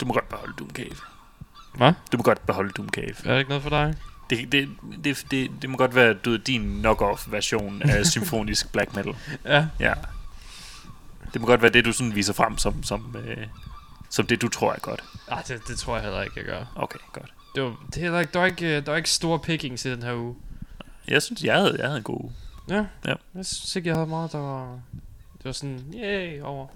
Speaker 1: Du må godt beholde Doom Cave.
Speaker 3: Hvad?
Speaker 1: Du må godt beholde Doom Cave.
Speaker 3: Er det ikke noget for dig?
Speaker 1: Det, det, det, det, det må godt være du, din knock-off version af (laughs) symfonisk black metal.
Speaker 3: Ja.
Speaker 1: Ja. Det må godt være det, du sådan viser frem som, som, øh, som det, du tror er godt.
Speaker 3: Ah, det, det tror jeg heller ikke, jeg gør.
Speaker 1: Okay, godt.
Speaker 3: Det var, det er der, var ikke, øh, der var ikke store pickings i den her uge.
Speaker 1: Jeg synes, jeg havde, jeg havde en god uge.
Speaker 3: Ja.
Speaker 1: Ja.
Speaker 3: Jeg synes ikke, jeg havde meget, der var... Det var sådan, yay, over.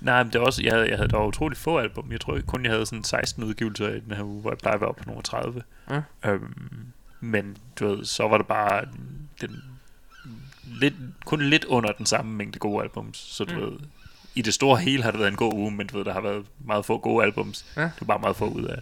Speaker 1: Nej, men det var også, jeg havde, jeg havde dog utroligt få album. Jeg tror kun, jeg havde sådan 16 udgivelser i den her uge, hvor jeg plejer at være oppe på nogle 30.
Speaker 3: Ja.
Speaker 1: Øhm, men du ved, så var det bare den, lidt, kun lidt under den samme mængde gode albums. Så du
Speaker 3: mm.
Speaker 1: ved, i det store hele har det været en god uge, men du ved, der har været meget få gode albums.
Speaker 3: Ja.
Speaker 1: Det var bare meget få ud af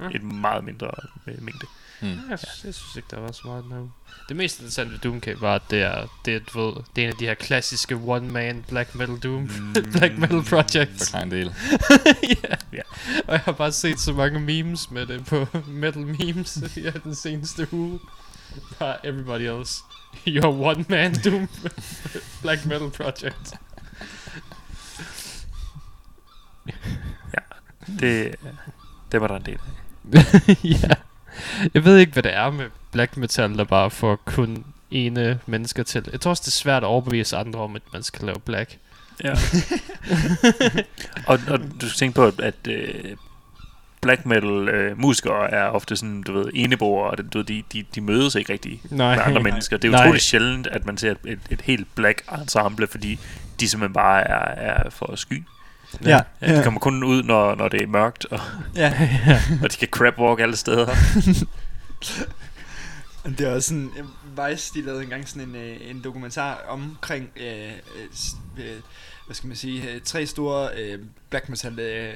Speaker 3: Ja.
Speaker 1: et meget mindre øh, mængde.
Speaker 2: Mm.
Speaker 3: Jeg, synes, jeg synes ikke, der var så meget den her uge. Det mest interessante ved Doom Cave var, at det er, det er, du ved, det er en af de her klassiske one-man black metal Doom.
Speaker 1: Mm.
Speaker 3: black metal projects.
Speaker 2: Forklar en del. (laughs)
Speaker 3: ja.
Speaker 1: Ja.
Speaker 3: Og jeg har bare set så mange memes med det på (laughs) metal memes i (laughs) den seneste uge. Bare everybody else. Your one man doom black metal project.
Speaker 1: Det, det var der en del af. (laughs)
Speaker 3: ja. Jeg ved ikke, hvad det er med black metal, der bare får kun ene mennesker til. Jeg tror også, det er svært at overbevise andre om, at man skal lave black.
Speaker 1: Ja. (laughs) og, og du skal tænke på, at, at øh, black metal øh, musikere er ofte sådan, du ved, eneboere, og det, du ved, de, de, de mødes ikke rigtig
Speaker 3: Nej.
Speaker 1: med andre mennesker. Det er utroligt sjældent, at man ser et, et, et helt black ensemble, fordi de simpelthen bare er, er for sky.
Speaker 4: Ja.
Speaker 1: Ja, de kommer kun ud, når, når det er mørkt, og,
Speaker 4: Ja. (laughs)
Speaker 1: og de kan crab walk alle steder. (laughs)
Speaker 4: Det er også sådan, øh, Vice, de lavede engang sådan en, øh, en dokumentar omkring, øh, øh, øh, hvad skal man sige, tre store øh, black metal øh,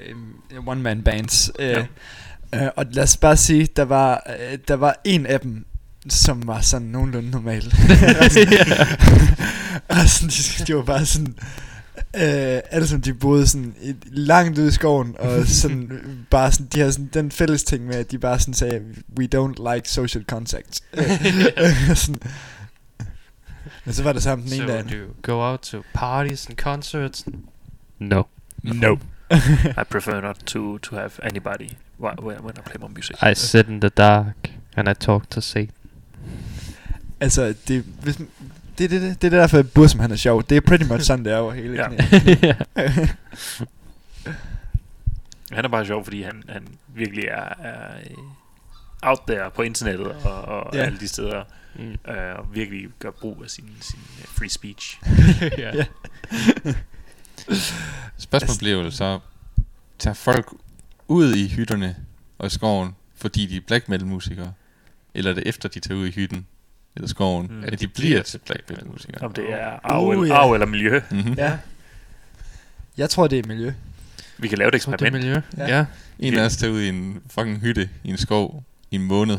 Speaker 4: øh, one-man bands. Øh,
Speaker 1: Ja.
Speaker 4: øh, og lad os bare sige, der var, øh, der var en af dem, som var sådan nogenlunde normal. (laughs) og sådan, de, de var bare sådan, øh, alle som de boede sådan i, langt ude i skoven, og (laughs) sådan bare sådan, de havde sådan den fælles ting med, at de bare sådan sagde, we don't like social contact. (laughs) Øh, sådan. Men så var det sammen den
Speaker 3: so
Speaker 4: ene dag.
Speaker 3: do you go out to parties and concerts? No.
Speaker 1: Nope. I prefer not to, to have anybody when, when I play my music.
Speaker 3: I sit in the dark and I talk to Satan.
Speaker 4: Altså, det, hvis, det, det, det, det er derfor, at Bussum han er sjov. Det er pretty much sådan, det er over hele
Speaker 1: Ja. (laughs) Han er bare sjov, fordi han, han virkelig er, er øh, out there på internettet og, og yeah. alle de steder,
Speaker 3: Mm.
Speaker 1: øh, og virkelig gør brug af sin, sin øh, free speech. (laughs)
Speaker 3: ja.
Speaker 2: Spørgsmålet bliver jo så, tager folk ud i hytterne og i skoven, fordi de er black metal musikere? Eller er det efter, de tager ud i hytten eller skoven,
Speaker 1: Mm.
Speaker 2: at de bliver til black metal musikere?
Speaker 1: Om det er arv,
Speaker 4: Uh, ja.
Speaker 1: yeah. arv eller miljø.
Speaker 2: Mm-hmm.
Speaker 4: ja. Jeg tror, det er miljø.
Speaker 1: Vi kan lave et
Speaker 3: tror, det er
Speaker 1: eksperiment.
Speaker 3: miljø.
Speaker 4: Ja.
Speaker 3: Ja.
Speaker 2: En af os tager ud i en fucking hytte i en skov i en måned.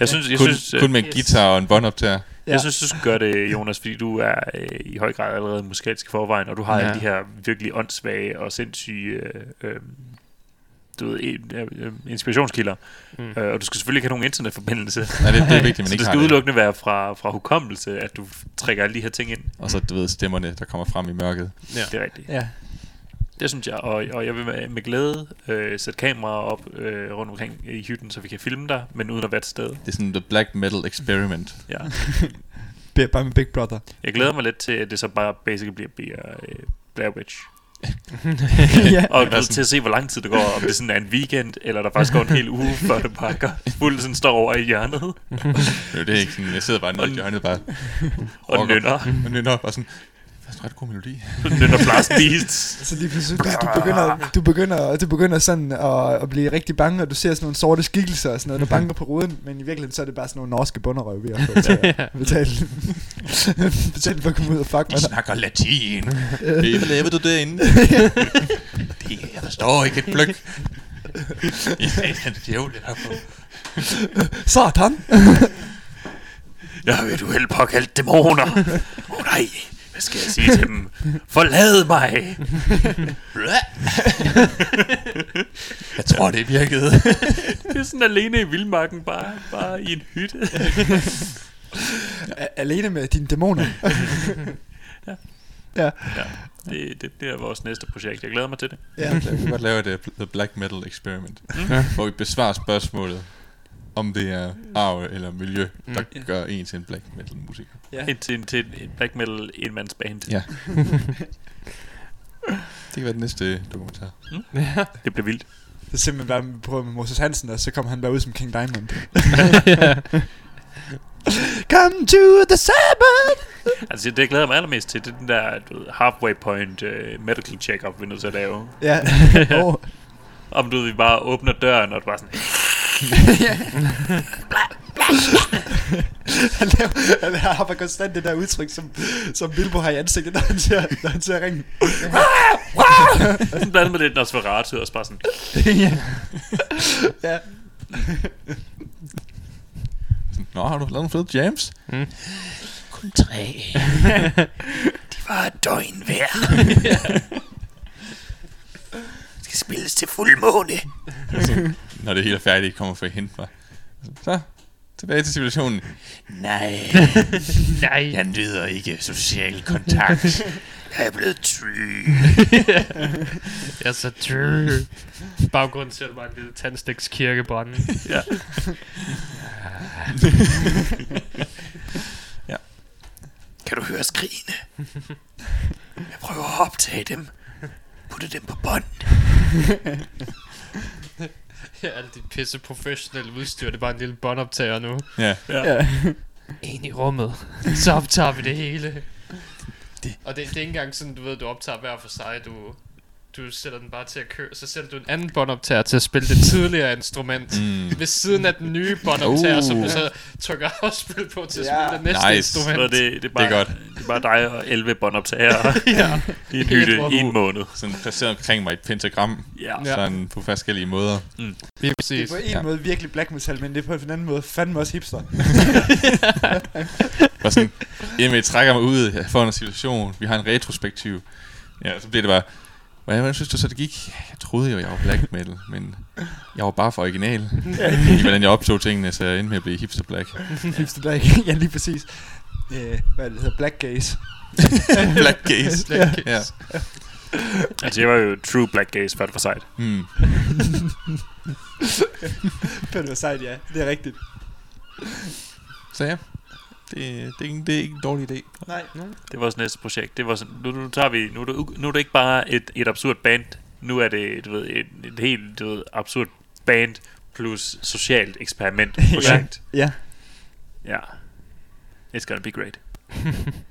Speaker 1: Jeg synes, jeg
Speaker 2: kun,
Speaker 1: synes, øh,
Speaker 2: kun med en
Speaker 3: yes.
Speaker 2: guitar og en båndoptager.
Speaker 4: Ja.
Speaker 1: Jeg synes, du skal gøre det, Jonas, fordi du er øh, i høj grad allerede musikalsk i forvejen, og du har
Speaker 3: ja.
Speaker 1: alle de her virkelig åndssvage og sindssyge øh, øh, du ved, inspirationskilder.
Speaker 3: Mm.
Speaker 1: Øh, og du skal selvfølgelig ikke have nogen internetforbindelse.
Speaker 2: Nej, det, det er vigtigt, men (laughs) ikke
Speaker 1: det skal
Speaker 2: det.
Speaker 1: udelukkende være fra, fra hukommelse, at du trækker alle de her ting ind.
Speaker 2: Og så, du ved, stemmerne, der kommer frem i mørket.
Speaker 3: Ja.
Speaker 1: Det er rigtigt.
Speaker 4: Ja.
Speaker 1: Det synes jeg, og, og jeg vil med, med glæde øh, sætte kameraer op øh, rundt omkring i hytten, så vi kan filme dig, men uden at være til stede.
Speaker 2: Det er sådan the black metal experiment.
Speaker 1: Ja. (laughs)
Speaker 4: Bare med Big Brother.
Speaker 1: Jeg glæder mig lidt til, at det så bare basically bliver, bliver øh, Blair Witch. (laughs)
Speaker 4: ja.
Speaker 1: Og ved,
Speaker 2: sådan-
Speaker 1: til at se, hvor lang tid det går, om det sådan er en weekend, eller der faktisk går en hel uge, (laughs) før det pakker fuldt sådan står over i hjørnet. (laughs)
Speaker 2: Det er jo det ikke sådan, jeg sidder bare nede i hjørnet bare
Speaker 1: og nynner,
Speaker 2: og nynner bare sådan, det er en ret god melodi. (laughs)
Speaker 1: nynner blast beats.
Speaker 4: Så lige pludselig, du, du, begynder, du, begynder, du begynder sådan at, at blive rigtig bange, og du ser sådan nogle sorte skikkelser og sådan noget, der banker på ruden, men i virkeligheden så er det bare sådan nogle norske bunderøv, vi har fået (laughs) til at betale, (laughs) betale for at komme ud og fuck med
Speaker 2: snakker latin. Hvad laver du derinde? det, jeg forstår ikke et pløk. Ja, det er djævel, det der på.
Speaker 4: Satan!
Speaker 1: Jeg vil du helt påkaldt dæmoner. Åh oh, nej, hvad skal jeg sige til dem? Forlad mig.
Speaker 2: Jeg tror, det virkede.
Speaker 1: Det er sådan alene i vildmarken, bare, bare i en hytte.
Speaker 4: Alene med dine dæmoner. ja.
Speaker 1: Det, det bliver vores næste projekt. Jeg glæder mig til det.
Speaker 4: ja.
Speaker 2: Jeg kan godt lave et uh, The Black Metal Experiment, hvor vi besvarer spørgsmålet, om det er arv eller miljø, der
Speaker 4: Mm.
Speaker 2: gør en til en black metal musiker.
Speaker 4: Ja.
Speaker 1: Ja. Til, til en black metal enmandsband.
Speaker 2: Ja. (laughs) Det kan være den næste dokumentar.
Speaker 1: Det bliver vildt.
Speaker 4: Det er simpelthen bare, vi prøver med Moses Hansen, og så kommer han bare ud som King Diamond. (laughs) (laughs) Come to the Sabbath!
Speaker 1: Altså, det jeg glæder mig allermest til, det er den der du ved, halfway point uh, medical check-up, vi er nødt til at lave.
Speaker 4: Ja. oh.
Speaker 1: Om du ved, vi bare åbner døren, og du bare sådan,
Speaker 4: han, laver, han har bare konstant det der udtryk, som, som Bilbo har i ansigtet, når han ser, når han ser ringen.
Speaker 1: sådan blandet med lidt Nosferatu, og bare sådan,
Speaker 4: ja. (laughs) ja.
Speaker 2: Nå, har du lavet nogle fede jams?
Speaker 5: Kun tre. (laughs) De var et døgn hver. (laughs) skal spilles til fuldmåne.
Speaker 2: Når det hele er færdigt, kommer for at hente mig. Så, tilbage til civilisationen.
Speaker 5: Nej, (laughs)
Speaker 3: Nej.
Speaker 5: jeg nyder ikke social kontakt. Jeg er blevet try. (laughs)
Speaker 3: Jeg er så true. Baggrunden ser du bare en lille tandstiks kirkebrænde. (laughs)
Speaker 1: ja.
Speaker 5: Kan du høre skrigene? Jeg prøver at optage dem. Putte dem på bånd. (laughs)
Speaker 3: Ja, alt dit pisse professionelle udstyr, det er bare en lille båndoptager nu.
Speaker 2: Ja,
Speaker 4: ja.
Speaker 3: Ind i rummet. Så optager vi det hele. Det. Og det, det er ikke engang sådan, du ved, du optager hver for sig. Du, du sætter den bare til at køre. Så sætter du en anden båndoptager til at spille det tidligere instrument.
Speaker 2: Mm.
Speaker 3: Ved siden af den nye båndoptager,
Speaker 2: Uh.
Speaker 3: som du så trykker afspil på til at spille det næste
Speaker 2: Nice.
Speaker 3: instrument.
Speaker 1: Så det, det, er bare,
Speaker 2: Det er godt.
Speaker 1: Det er bare dig og 11 båndoptagere (laughs)
Speaker 3: ja.
Speaker 1: i en hytte i en måned.
Speaker 2: sådan placeret omkring mig et pentagram,
Speaker 1: Ja.
Speaker 2: Sådan på forskellige måder.
Speaker 3: Lige
Speaker 4: Det er på en
Speaker 2: Ja.
Speaker 4: måde virkelig black metal, men det er på en anden måde fandme også hipster. (laughs)
Speaker 2: Bare sådan, Emil trækker mig ud for en situation, vi har en retrospektiv. Ja, så bliver det bare, hvordan, hvordan synes du så det gik? Jeg troede jo, jeg var black metal, men jeg var bare for original. I hvordan jeg optog tingene, så jeg endte med at blive hipster black. (laughs)
Speaker 4: hipster black. (laughs) ja, lige præcis. Øh, hvad det hedder, black gaze. (laughs)
Speaker 2: black gaze.
Speaker 3: Ja.
Speaker 2: Ja.
Speaker 1: Altså, jeg var jo true black gaze, for det for sejt.
Speaker 2: Hmm.
Speaker 4: Fedt, var sejt, ja. Det er rigtigt.
Speaker 2: Så ja, det, det, er ikke, det er ikke en dårlig idé.
Speaker 4: Nej.
Speaker 1: Det var vores næste projekt. Det var sådan, nu, nu, tager vi, nu, er det, nu er det ikke bare et, et absurd band. Nu er det, du ved, et, et helt du ved, absurd band plus socialt eksperiment (laughs) projekt.
Speaker 4: Ja.
Speaker 1: Ja. It's gonna be great. (laughs)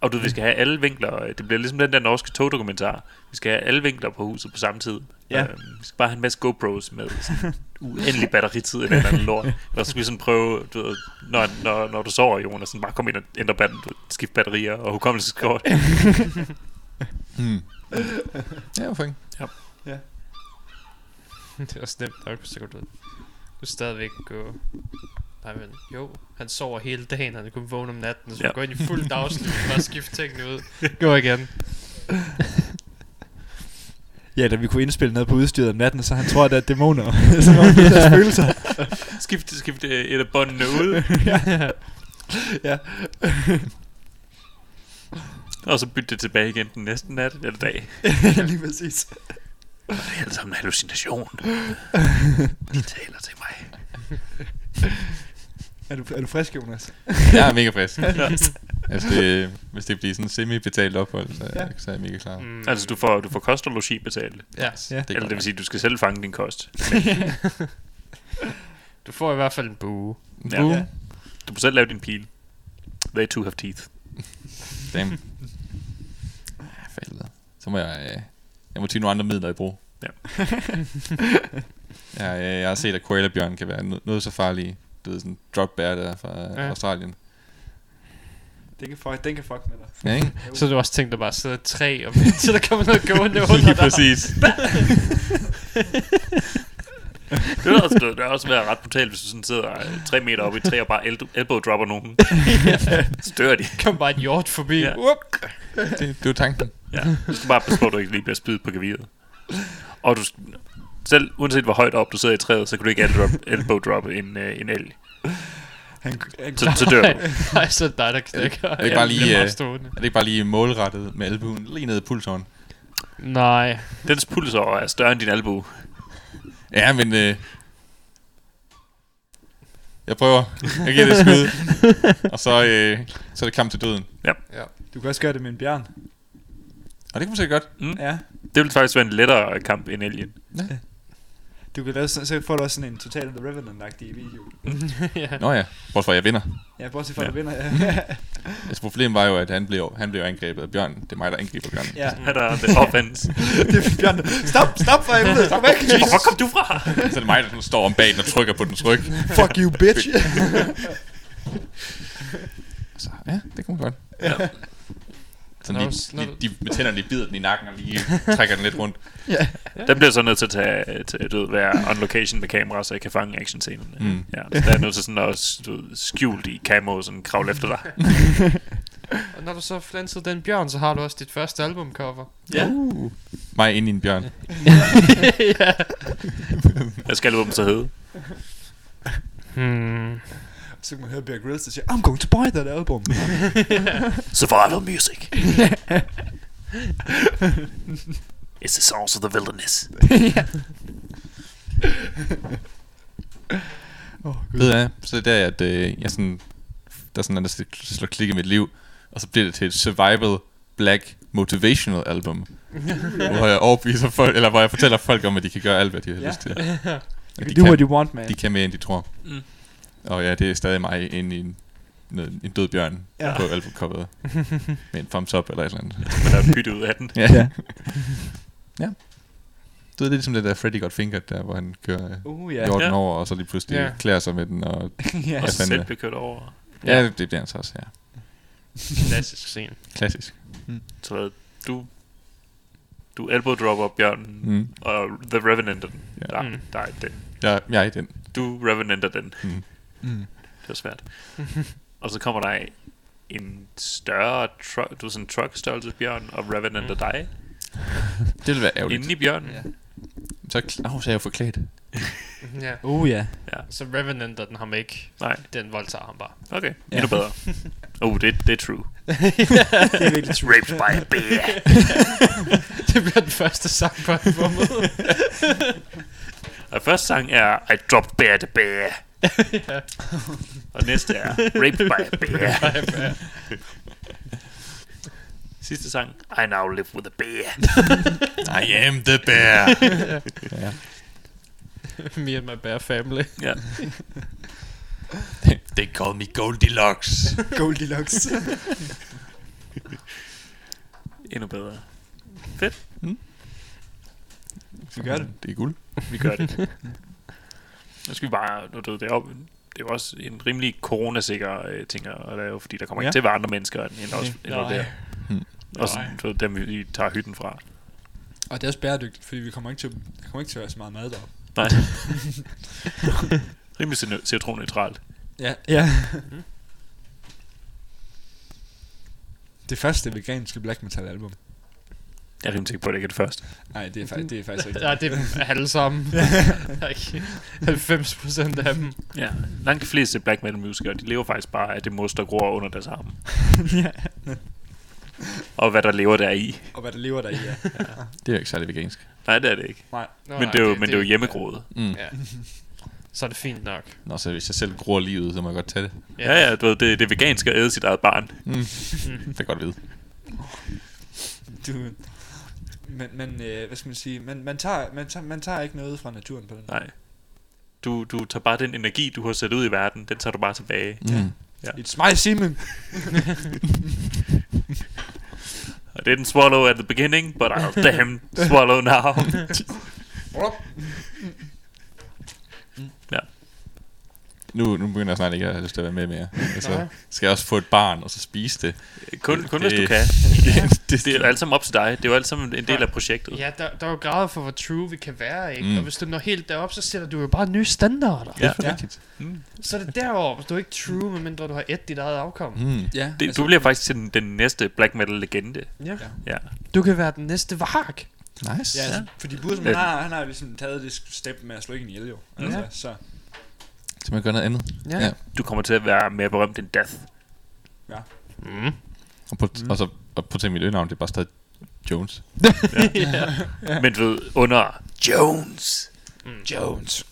Speaker 1: Og du vi skal have alle vinkler. Det bliver ligesom den der norske togdokumentar. Vi skal have alle vinkler på huset på samme tid.
Speaker 4: Ja.
Speaker 1: Øhm, vi skal bare have en masse GoPros med sådan uendelig batteritid i den eller anden lort. Og så skal vi sådan prøve, du ved, når, når, når du sover, Jonas, sådan bare komme ind og ændre batten, skifte batterier og hukommelseskort.
Speaker 2: Hmm. Ja, hvorfor ikke? (laughs)
Speaker 3: det er også nemt nok, så kan du, du stadigvæk gå... Nej, men jo, han sover hele dagen, han kun vågne om natten, så
Speaker 1: Ja.
Speaker 3: ja. går ind i fuld dagslys og skifte tingene ud. (laughs) Gå igen.
Speaker 4: Ja, da vi kunne indspille noget på udstyret om natten, så han tror, at det er dæmoner. (laughs) så var det (laughs) der spøgelser.
Speaker 1: Skifte, skifte et af båndene ud,
Speaker 4: ja.
Speaker 1: og så bytte det tilbage igen den næste nat eller dag.
Speaker 4: lige præcis.
Speaker 5: Det er alt sammen en hallucination. De taler til mig.
Speaker 4: Er du, er du frisk, Jonas? (laughs)
Speaker 2: Jeg er mega frisk. altså, det, hvis det bliver sådan en semi-betalt ophold, så,
Speaker 4: Ja.
Speaker 2: ja. så er jeg mega klar.
Speaker 3: Mm.
Speaker 1: Altså, du får, du får kost og logi betalt.
Speaker 3: Ja.
Speaker 4: Ja.
Speaker 2: Det er
Speaker 1: Eller det vil sige, at du skal selv fange din kost. (laughs)
Speaker 3: Du får i hvert fald en bue.
Speaker 2: nok.
Speaker 1: Ja.
Speaker 2: Boo.
Speaker 4: Ja.
Speaker 1: Du må selv lave din pil. They too have teeth.
Speaker 2: Damn. Ah, helvede. Så må jeg... Øh, jeg må tage nogle andre midler i brug.
Speaker 1: Ja. (laughs)
Speaker 2: ja, øh, jeg har set, at koalabjørn kan være no- noget så farlige. Du ved, sådan drop bear der fra
Speaker 3: Ja.
Speaker 2: Australien.
Speaker 4: Den kan fuck, den kan fuck med dig.
Speaker 2: Ja, ikke?
Speaker 3: Så har du også tænkt dig bare at sidde træ, og til der kommer noget gående (laughs) under
Speaker 2: Lige
Speaker 3: dig.
Speaker 2: præcis. (laughs)
Speaker 1: Det vil også, det vil også være ret brutalt, hvis du sådan sidder øh, tre meter oppe i træ og bare el- elbow dropper nogen. (laughs) Så dør de.
Speaker 3: Kom bare en hjort forbi.
Speaker 1: Ja.
Speaker 3: Ja. Up.
Speaker 2: Det, det var tanken.
Speaker 1: Ja. Du skal bare passe på, at du ikke lige bliver spydet på geviret. Og du, selv uanset hvor højt op du sidder i træet, så kan du ikke (laughs) elbow, elbow droppe en, øh, en elg.
Speaker 4: Han, han,
Speaker 1: Så, så dør du. (laughs)
Speaker 3: Nej, så er det dig, der knækker.
Speaker 2: er det ikke bare lige,
Speaker 3: meget
Speaker 2: øh. Er det ikke bare lige målrettet med albuen lige ned i pulsåren?
Speaker 3: Nej.
Speaker 1: Dens pulsår er større end din albue.
Speaker 2: Ja, men... Øh, jeg prøver. Jeg giver det et skud. (laughs) og så, øh, så er det kamp til døden.
Speaker 4: du kan også gøre det med en bjørn.
Speaker 2: Og det kan man sikkert godt.
Speaker 1: Mm.
Speaker 4: Ja.
Speaker 1: Det vil faktisk være en lettere kamp end elgen.
Speaker 4: Du kan lave sådan, så får du også sådan en total The Revenant-agtig video. (laughs)
Speaker 3: ja.
Speaker 2: Nå ja, bortset fra at jeg vinder.
Speaker 4: Ja, bortset fra,
Speaker 1: Ja.
Speaker 4: at du vinder. Ja. (laughs)
Speaker 2: Altså problemet var jo, at han blev, han blev angrebet af bjørnen. Det er mig, der angriber bjørnen.
Speaker 4: ja.
Speaker 1: Han er the offense. (laughs)
Speaker 4: det er bjørn. Stop, stop for helvede. Stop væk.
Speaker 1: Hvor kom du fra?
Speaker 2: Så er det mig, der står om bag den og trykker på dens ryg.
Speaker 4: Fuck you, bitch.
Speaker 2: Så ja, det man godt.
Speaker 1: Ja.
Speaker 2: Sådan lige, lige, de med tænderne lige bider den i nakken og lige trækker den lidt rundt. (laughs)
Speaker 1: Den bliver så nødt til at tage, til, du ved, være on location med kamera, så jeg kan fange actionscenerne.
Speaker 2: Mm.
Speaker 1: Ja, så der er nødt til sådan at du ved, skjult i camo og sådan kravle efter dig. (laughs)
Speaker 3: Og når du så flansede den bjørn, så har du også dit første albumcover.
Speaker 1: Ja.
Speaker 2: Uh. Mig ind i en bjørn.
Speaker 3: ja. (laughs)
Speaker 1: Hvad skal albumet så hedde?
Speaker 3: Hmm.
Speaker 4: Så kan man høre Bear Grylls, der siger, I'm going to buy that album. (laughs) (laughs)
Speaker 1: Survival music. (laughs) It's the songs of the wilderness.
Speaker 4: oh,
Speaker 2: Ved jeg, så det er der, at øh, jeg sådan, der er sådan, at der slår klik i mit liv, og så bliver det til et survival black motivational album, hvor jeg overbeviser folk, eller hvor jeg fortæller folk om, at de kan gøre alt, hvad de har
Speaker 4: Ja.
Speaker 2: lyst til.
Speaker 4: Can
Speaker 2: de
Speaker 4: do
Speaker 2: kan,
Speaker 4: what you want, man.
Speaker 2: de kan mere, end de tror.
Speaker 1: Mm.
Speaker 2: Og ja, det er stadig mig inde i en, noget, en død bjørn
Speaker 4: Ja.
Speaker 2: ja. på albumcoveret. (laughs) med en thumbs up eller et eller andet. (laughs)
Speaker 1: Men der er byttet ud af den.
Speaker 2: Ja.
Speaker 4: Ja.
Speaker 2: ja. Du ved, det er ligesom det der Freddy Got Fingered, der, hvor han kører ja.
Speaker 4: Uh, ja.
Speaker 2: jorden
Speaker 1: Ja.
Speaker 2: over, og så lige pludselig
Speaker 3: Ja.
Speaker 2: ja. klæder sig med den. Og, (laughs)
Speaker 4: ja.
Speaker 1: Og selv
Speaker 2: er-
Speaker 1: bliver kørt over.
Speaker 2: ja, det bliver han så også, ja.
Speaker 3: Klassisk scene.
Speaker 2: Klassisk.
Speaker 1: Så du, du elbow dropper bjørnen,
Speaker 2: Mm.
Speaker 1: og The Revenant den.
Speaker 2: Ja.
Speaker 1: Der,
Speaker 3: Mm.
Speaker 1: der er den.
Speaker 2: Jeg, jeg er i den.
Speaker 1: Du Revenanter den.
Speaker 2: Mm.
Speaker 4: Mm.
Speaker 1: Det var svært. (laughs) og så kommer der en større truck, du er sådan en truck størrelse bjørn, og Revenanter dig (laughs)
Speaker 2: Det vil være ærgerligt.
Speaker 1: inde i bjørnen.
Speaker 4: Ja.
Speaker 2: Så, oh, så er jeg jo forklædt. (laughs)
Speaker 3: Ja.
Speaker 4: Uh, ja.
Speaker 3: Så Revenanter den ham ikke.
Speaker 1: Nej,
Speaker 3: Den voldtager ham bare.
Speaker 1: okay.
Speaker 4: Ja.
Speaker 1: Endnu bedre. Oh, det, det er true.
Speaker 4: Det er virkelig true.
Speaker 1: Raped by a bear.
Speaker 3: det bliver den første sang på albumet.
Speaker 1: Og første sang er I dropped bear the bear. Og næste er Raped by a bear. Sidste sang I now live with a bear. (laughs)
Speaker 2: I am the bear. ja.
Speaker 3: Me and my bear family.
Speaker 1: Ja.
Speaker 2: They call me Goldilocks.
Speaker 4: Goldilocks.
Speaker 1: Endnu bedre.
Speaker 4: Vi gør det.
Speaker 2: Det er guld.
Speaker 1: Vi gør det. Nu skal vi bare... Nu, du, det, er jo, det er jo også en rimelig coronasikker øh, ting at lave, fordi der kommer
Speaker 4: Ja.
Speaker 1: ikke til at være andre mennesker end, end os. End der.
Speaker 2: Hmm.
Speaker 1: Også
Speaker 3: Nej.
Speaker 1: du ved, dem, vi tager hytten fra.
Speaker 4: Og det er også bæredygtigt, fordi vi kommer ikke til, der kommer ikke til at være så meget mad deroppe.
Speaker 1: Nej. (laughs) rimelig CO2-neutralt.
Speaker 4: Ja. Ja. det første veganske black metal album.
Speaker 1: Jeg er rimelig sikker på, at det ikke er det første.
Speaker 4: Nej, det er, fa- det er faktisk rigtigt.
Speaker 3: Ja, det er alle sammen. (laughs) Ikke? 90 procent af dem.
Speaker 1: Ja. Langt de fleste black metal musikere, de lever faktisk bare af det mos, der gror under deres arme. (laughs)
Speaker 4: ja.
Speaker 1: Og hvad der lever der i.
Speaker 4: Og hvad der lever der i, ja. (laughs)
Speaker 2: Det er jo ikke særlig vegansk.
Speaker 1: Nej, det er det ikke.
Speaker 4: Nej.
Speaker 3: Nå,
Speaker 1: men, det er jo, men det er jo hjemmegroet.
Speaker 2: Mm.
Speaker 3: Ja. Så er det fint nok.
Speaker 2: Nå, så hvis jeg selv gror livet, så må jeg godt tage det.
Speaker 1: Ja, ja, du ved, det, det er vegansk at æde sit eget barn.
Speaker 2: Mm. det kan godt vide.
Speaker 4: Du, men, men øh, hvad skal man sige, man, man, tager, man, tager, man tager ikke noget fra naturen på den.
Speaker 1: Nej. Du, du tager bare den energi, du har sat ud i verden, den tager du bare tilbage.
Speaker 2: Mm.
Speaker 4: It's my semen. (laughs)
Speaker 1: I didn't swallow at the beginning, but I'll damn (laughs) swallow now. (laughs)
Speaker 2: Nu, nu begynder jeg snart ikke at have lyst til at være med mere. (laughs) Altså,
Speaker 3: Nej.
Speaker 2: skal jeg også få et barn, og så spise det?
Speaker 1: kun kun
Speaker 2: Det-
Speaker 1: hvis du kan. (laughs)
Speaker 2: det, det,
Speaker 1: Det er jo alt sammen op til dig. Det er jo alt sammen en del af projektet.
Speaker 3: Ja, der, der er jo grader for, hvor true vi kan være, ikke?
Speaker 2: Mm.
Speaker 3: Og hvis du når helt derop, så sætter du jo bare nye standarder.
Speaker 1: Ja.
Speaker 2: det er rigtigt.
Speaker 1: Mm.
Speaker 3: Så er det deroppe. Du er ikke true, medmindre du har et dit eget afkom. Mm.
Speaker 4: Ja,
Speaker 1: Det, du bliver faktisk den, den næste black metal legende.
Speaker 3: Ja.
Speaker 1: Ja.
Speaker 3: Du kan være den næste vark.
Speaker 2: Nice.
Speaker 4: Ja, altså, fordi Bursum, han har, han har jo ligesom taget det step med at slå ikke ihjel, jo. Altså, så
Speaker 2: Så man gør noget andet.
Speaker 3: Ja.
Speaker 2: Ja.
Speaker 1: Du kommer til at være mere berømt end Death.
Speaker 3: Mm.
Speaker 2: Og, på, og så og på til mit øgenavn, det er bare stadig Jones. (laughs)
Speaker 1: Men du ved, under Jones.
Speaker 4: Jones.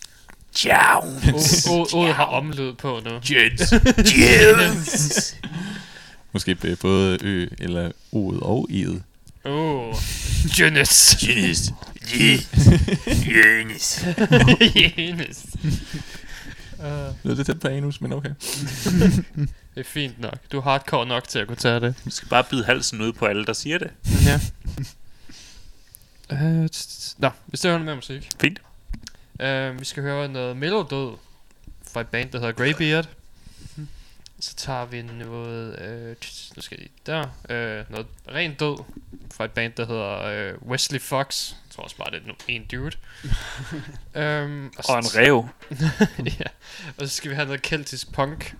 Speaker 1: Jones.
Speaker 3: Ode har omlyd på nu.
Speaker 1: Jones. (laughs) Jones.
Speaker 2: Måske b- både Ø eller O'et og I'et.
Speaker 3: Oh. Jonas.
Speaker 1: Jones. Jones. (laughs)
Speaker 3: Jonas. Uh,
Speaker 2: Det er lidt tæt på anus, men okay. (laughs)
Speaker 3: det er fint nok. Du er hardcore nok til at kunne tage det.
Speaker 1: Du skal bare bide halsen ud på alle, der siger det.
Speaker 3: Ja. Uh, Nå, vi skal høre noget mere musik.
Speaker 1: Fint.
Speaker 3: Uh, vi skal høre noget Mellow Død fra et band, der hedder Greybeard. Så tager vi noget, uh, nu skal jeg lige der, uh, noget rent død fra et band, der hedder uh, Wesley Fox. Jeg tror også bare, det er en dude. (laughs) um,
Speaker 1: Og en rev. (laughs)
Speaker 3: ja. Og så skal vi have noget keltisk punk,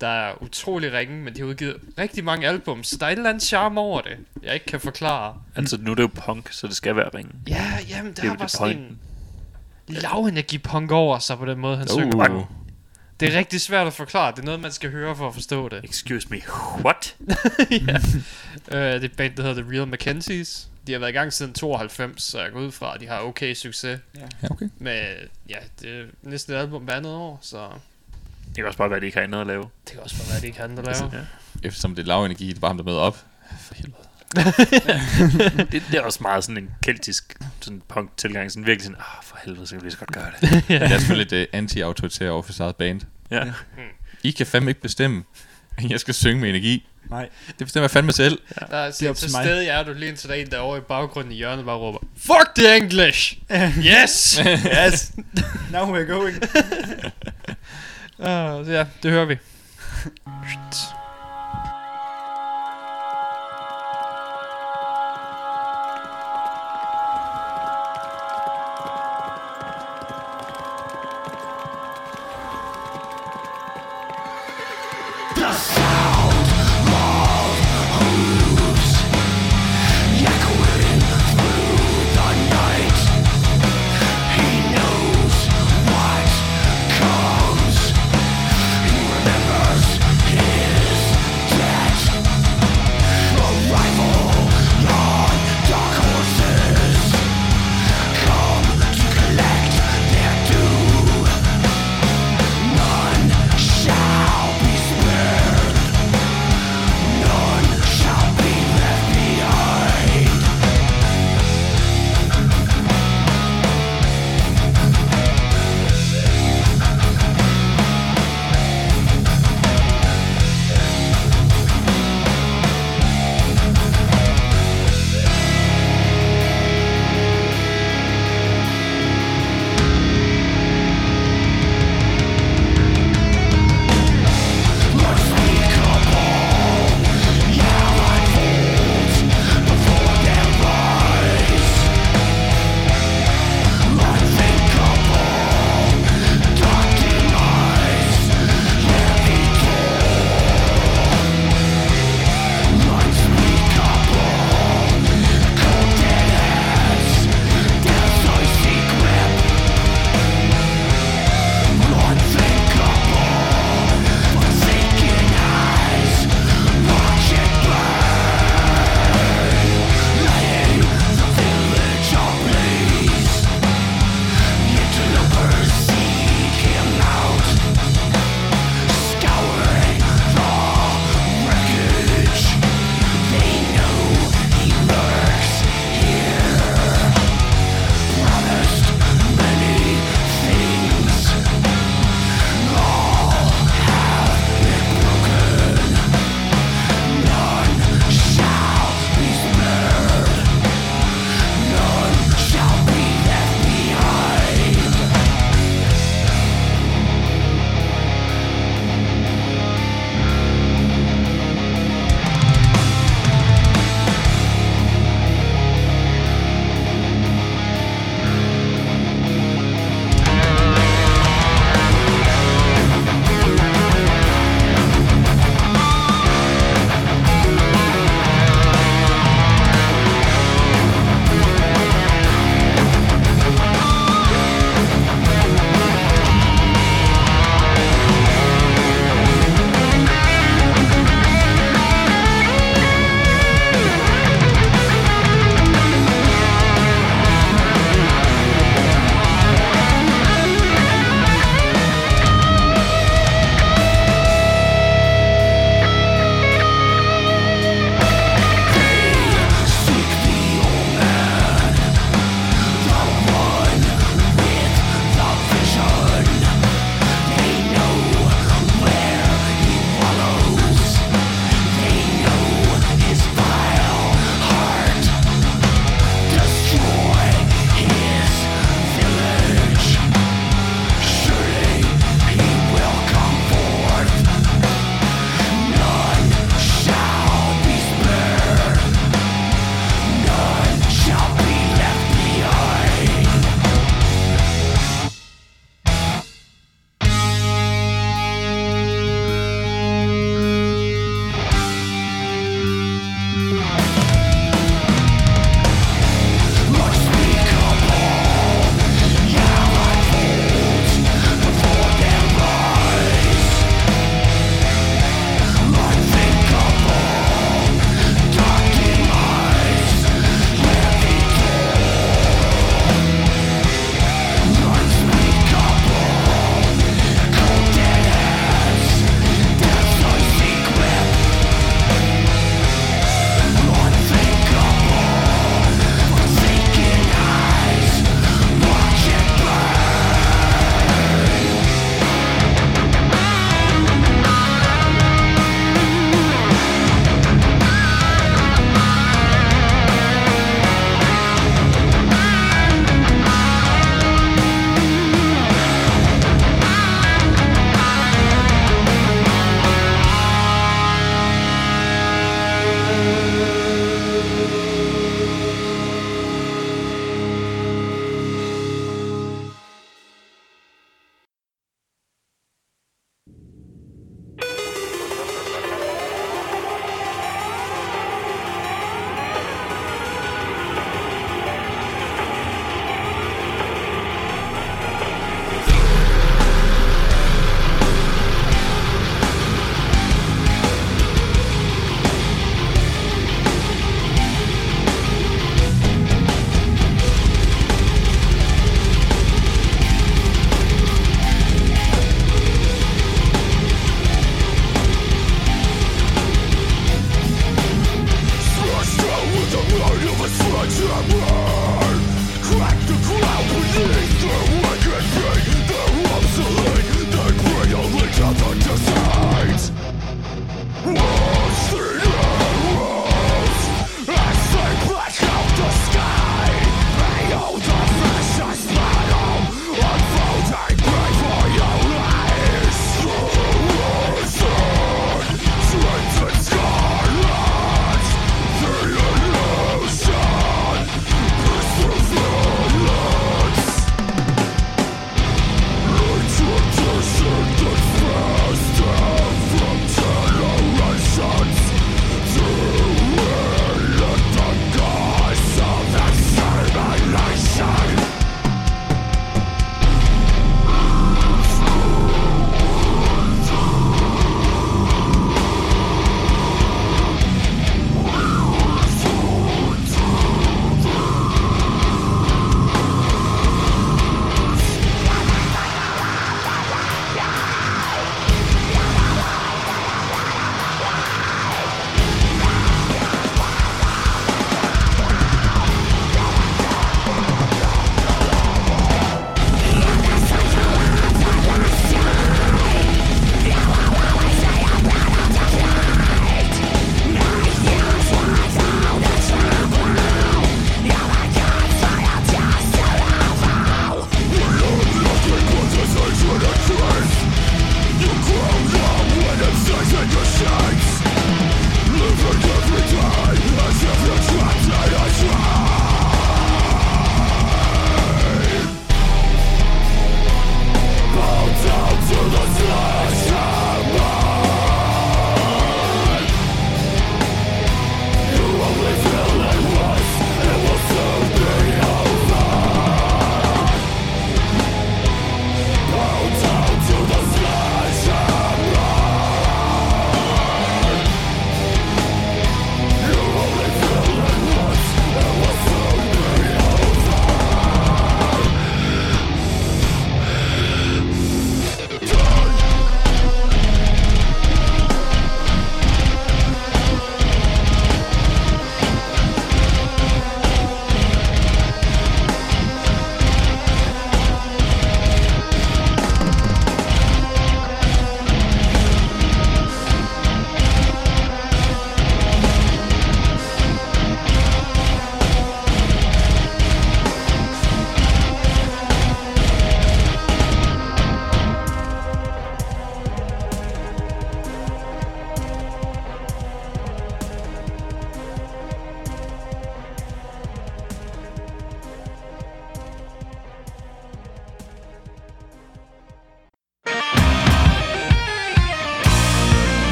Speaker 3: der er utrolig ringe, men de har udgivet rigtig mange albums, så der er et eller andet charme over det, jeg ikke kan forklare.
Speaker 1: Altså, nu er det jo punk, så det skal være ringen.
Speaker 3: Ja, jamen, der
Speaker 1: Det er
Speaker 3: er, bare
Speaker 1: det
Speaker 3: sådan en lavenergi punk over sig på den måde, han uh. synger.
Speaker 2: Uh.
Speaker 3: Det er rigtig svært at forklare, det er noget, man skal høre for at forstå det.
Speaker 1: Excuse me, what? (laughs)
Speaker 3: ja. uh, det er et band, der hedder The Real Mackenzies. De har været i gang siden 92, så jeg går ud fra, at de har okay succes
Speaker 2: Ja, okay.
Speaker 3: med, ja, det er næsten et album hver andet år, så
Speaker 1: Det kan også bare være, at de ikke har andet at lave.
Speaker 3: det kan også bare være, at de ikke har andet at lave.
Speaker 1: Ja.
Speaker 2: Eftersom det er lav energi, det bare ham, der møder op. For helvede. (laughs)
Speaker 1: Det, det er også meget sådan en keltisk sådan punk tilgang. Sådan virkelig sådan, ah, for helvede, så kan vi lige så godt gøre det.
Speaker 2: Det er selvfølgelig lidt uh, anti-autoritær over for sit eget band.
Speaker 1: Ja.
Speaker 2: I kan fandme ikke bestemme, (laughs) jeg skal synge med energi.
Speaker 4: Nej.
Speaker 2: Det bestemmer jeg fandme selv.
Speaker 3: Der er,
Speaker 4: Det er
Speaker 3: så stadig er du lige indtil der er en derovre i baggrunden i hjørnet bare råber Fuck the English! (laughs) yes! (laughs)
Speaker 4: Yes. Now we're going.
Speaker 3: uh, ja, det hører vi.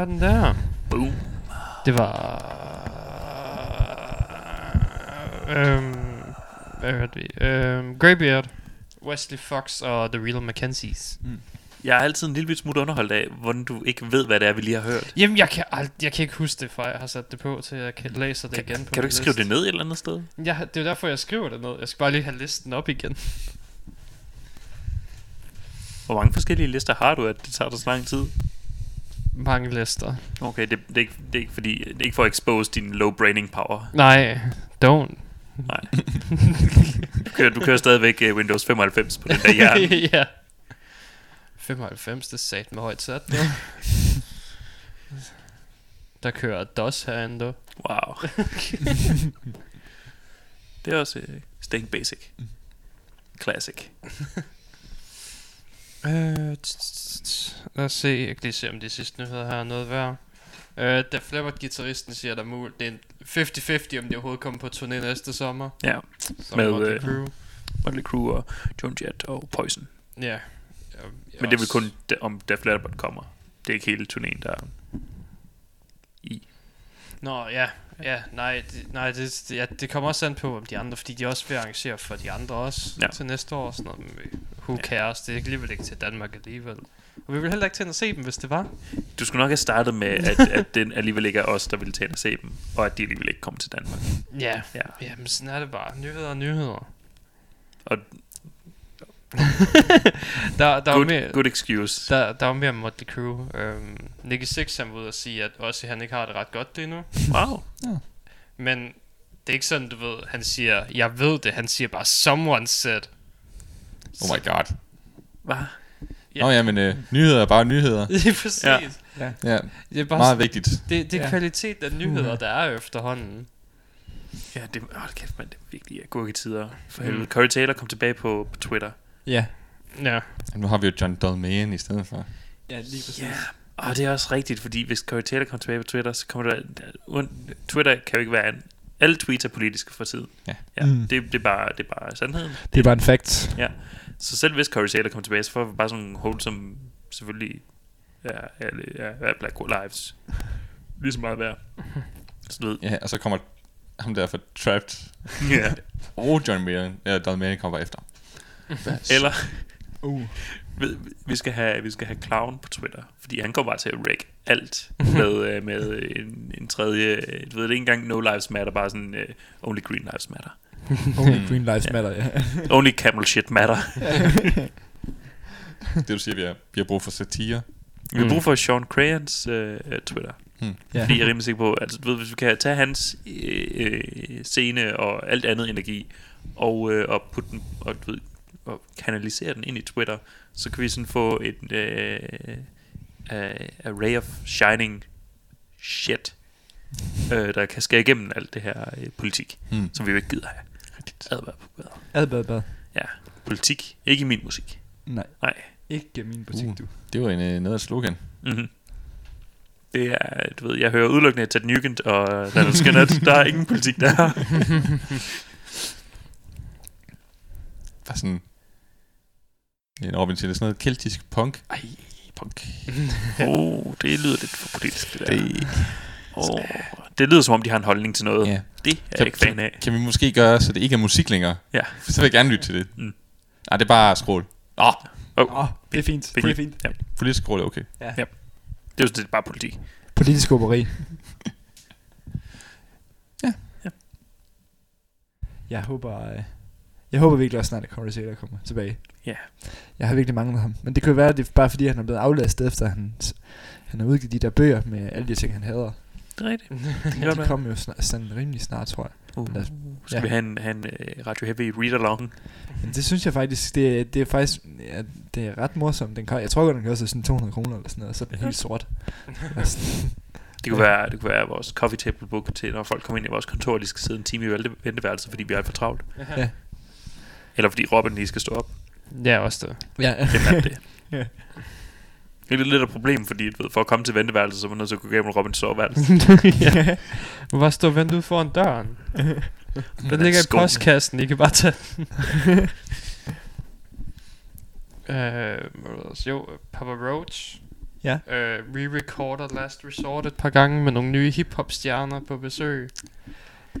Speaker 3: Sådan der.
Speaker 1: Boom.
Speaker 3: Det var... Øhm, hvad hørte vi? Øhm, Greybeard, Wesley Fox og The Real Mackenzies.
Speaker 1: Jeg er altid en lille smule underholdt af, hvordan du ikke ved, hvad det er, vi lige har hørt.
Speaker 3: Jamen, jeg kan, ald- jeg kan ikke huske det, for jeg har sat det på, til jeg kan læse det
Speaker 1: Kan,
Speaker 3: igen på
Speaker 1: kan du ikke skrive
Speaker 3: liste.
Speaker 1: det ned et eller andet sted?
Speaker 3: Ja, det er derfor, jeg skriver det ned. Jeg skal bare lige have listen op igen.
Speaker 1: Hvor mange forskellige lister har du, at det tager dig så lang tid?
Speaker 3: Mange lister.
Speaker 1: Okay, det, det, er, ikke, det er ikke fordi, det er ikke for at expose din low braining power.
Speaker 3: Nej, don't.
Speaker 1: Nej. Du kører, du kører stadigvæk uh, Windows 95 på den der hjerne. (laughs)
Speaker 3: ja. 95, det sat med højt sat. nu. (laughs) Der kører DOS herinde, du.
Speaker 1: Wow. det er også uh, staying basic. Classic.
Speaker 3: Øh, Lad os se, jeg kan lige se om de sidste nyheder her er noget værd. Øh, Def Leppard guitaristen siger, der er mul- det er en 50-50, om de overhovedet kommer på turné næste sommer.
Speaker 1: Ja, Med,
Speaker 3: Motley
Speaker 1: øh,
Speaker 3: Crue.
Speaker 1: Motley Crue og Joan Jett og Poison.
Speaker 3: Ja.
Speaker 1: Men det er vel kun, de, om Def Leppard kommer. Det er ikke hele turnéen, der er i.
Speaker 3: Nå, ja. Ja, nej, det, nej det, ja, det kommer også an på, om de andre, fordi de også vil arrangere for de andre også
Speaker 1: Ja.
Speaker 3: til næste år. og Sådan noget, who
Speaker 1: Ja.
Speaker 3: cares? Det er alligevel ikke til Danmark alligevel. Og vi vil heller ikke til at se dem, hvis det var.
Speaker 1: Du skulle nok have startet med, at, (laughs) at den alligevel ikke er os, der ville tage ind og se dem, og at de alligevel ikke kommer til Danmark.
Speaker 3: Ja.
Speaker 1: Ja.
Speaker 3: Jamen, sådan er det bare. Nyheder og nyheder.
Speaker 1: Og (laughs)
Speaker 3: Der, der, var
Speaker 1: good,
Speaker 3: mere,
Speaker 1: good excuse.
Speaker 3: der, der var mere Motley Crue. Øhm, Nicky Six han var ude at sige, at også han ikke har det ret godt lige nu. (laughs)
Speaker 1: Wow.
Speaker 3: Men det er ikke sådan, du ved, han siger, jeg ved det. Han siger bare, someone said.
Speaker 2: Oh my god.
Speaker 1: Hvad?
Speaker 3: Ja.
Speaker 2: Nå ja, men øh, nyheder er bare nyheder. (laughs)
Speaker 3: Lige præcis.
Speaker 1: Ja.
Speaker 3: Ja.
Speaker 2: Ja,
Speaker 3: Det er bare
Speaker 2: meget vigtigt.
Speaker 3: Det, det er
Speaker 4: Ja.
Speaker 3: kvalitet af nyheder, der er efterhånden.
Speaker 1: Ja, det, åh, kæft, man, det er virkelig agurketider. For
Speaker 3: Mm.
Speaker 1: helvede. Corey Taylor kom tilbage på, på Twitter.
Speaker 4: Ja.
Speaker 3: Ja.
Speaker 2: Nu har vi jo John Dolmayan i stedet for.
Speaker 4: Ja, lige præcis.
Speaker 1: Ja, og det er også rigtigt, fordi hvis Corey Taylor kommer tilbage på Twitter, så kommer der... Twitter kan jo ikke være en... Alle tweets er politiske for tiden.
Speaker 2: Ja.
Speaker 1: ja
Speaker 4: Mm.
Speaker 1: det, det, er bare, det er bare sandheden.
Speaker 4: Det er bare en fact.
Speaker 1: Så selv hvis Corey Taylor kommer tilbage, så får vi bare sådan en hold, som selvfølgelig er, er, er, er Black Lives lige så meget værd. Så du ved,
Speaker 2: Ja, og så kommer ham der for Trapped.
Speaker 1: ja. (laughs)
Speaker 2: Og John Mayer, ja, Don Mayer kommer efter.
Speaker 1: Eller,
Speaker 4: Uh.
Speaker 1: vi, vi, skal have, vi skal have Clown på Twitter, fordi han kommer bare til at wreck alt med, øh, med en, en tredje, øh, du ved det ikke engang No Lives Matter, bare sådan uh, Only Green Lives Matter.
Speaker 4: Only Green Lives Matter, ja. (laughs)
Speaker 1: Only Camel Shit Matter. (laughs)
Speaker 2: Det du siger, vi har, vi har brug for satire.
Speaker 1: Vi har brug for Sean Crayons øh, Twitter.
Speaker 4: ja.
Speaker 1: Fordi jeg er rimelig sikker på, altså du ved, hvis vi kan tage hans øh, scene og alt andet energi, og, øh, og putte den, og du ved, og kanalisere den ind i Twitter, så kan vi sådan få en øh, uh, array of shining shit, øh, der kan skære igennem alt det her øh, politik,
Speaker 2: Hmm.
Speaker 1: som vi jo ikke gider have. Advær på bedre.
Speaker 4: Adbad, bad.
Speaker 1: Ja, politik, ikke min musik.
Speaker 4: Nej,
Speaker 1: Nej.
Speaker 4: ikke min butik,
Speaker 2: Uh.
Speaker 4: du.
Speaker 2: Det var en, øh, noget af et slogan.
Speaker 1: Mm-hmm. Det er, du ved, jeg hører udelukkende Ted Nugent og Leonard Skinner. der er ingen politik der. (laughs)
Speaker 2: Bare sådan... En Robin siger, det er sådan noget keltisk punk. Ej, punk. (laughs)
Speaker 1: oh, det lyder lidt for politisk, det der.
Speaker 2: Det,
Speaker 1: Oh, det lyder som om, de har en holdning til noget.
Speaker 2: ja.
Speaker 1: Det er jeg
Speaker 2: Kan,
Speaker 1: ikke fan af.
Speaker 2: kan, kan vi måske gøre, så det ikke er musik længere?
Speaker 1: Ja.
Speaker 2: Så vil jeg gerne lytte til det.
Speaker 1: Mm.
Speaker 2: Nej, det er bare skrål. Åh, oh,
Speaker 1: Oh,
Speaker 4: Åh, det er fint. Det er fint.
Speaker 1: Ja.
Speaker 2: politisk skrål er okay.
Speaker 1: Det er jo sådan set bare politik.
Speaker 4: Politisk åberi. (laughs)
Speaker 2: Ja.
Speaker 1: Ja.
Speaker 4: Jeg håber, øh, jeg håber virkelig også snart, at Corey Taylor kommer tilbage.
Speaker 1: Ja.
Speaker 4: Jeg har virkelig manglet ham. Men det kan jo være, at det er bare fordi, han er blevet aflastet efter, at han, han har udgivet de der bøger med alle de ting, han hader.
Speaker 1: Det er rigtigt. (laughs)
Speaker 4: Ja, de kommer jo snart, sådan rimelig snart, tror jeg.
Speaker 1: Uh,
Speaker 4: Lad os-
Speaker 1: skal
Speaker 4: ja.
Speaker 1: vi have en, have en uh, Radio Heavy read-along?
Speaker 4: Men det synes jeg faktisk, det, er- det er faktisk, ja, det er ret morsomt. Den, kan- jeg tror godt, den koster sådan 200 kroner eller sådan noget, og så er den helt sort.
Speaker 1: Det kunne, være, det kunne være vores coffee table book til, når folk kommer ind i vores kontor, og de skal sidde en time i vente- venteværelset, fordi vi er alt for travlt.
Speaker 4: Ja.
Speaker 1: Eller fordi Robin lige skal stå op.
Speaker 3: Ja, også det.
Speaker 4: ja.
Speaker 1: Det er det. (laughs)
Speaker 4: Ja.
Speaker 1: Det er lidt, lidt af et problem, fordi du ved, for at komme til venteværelset, så er man nødt til at gå igennem Robins soveværelse. (laughs)
Speaker 3: ja. Hvor står vendt ud foran døren? (laughs) Den ligger i postkassen, I kan bare tage den. Ellers? jo, Papa Roach.
Speaker 4: Ja.
Speaker 3: Øh, re-recorder Last Resort et par gange med nogle nye hip-hop-stjerner på besøg.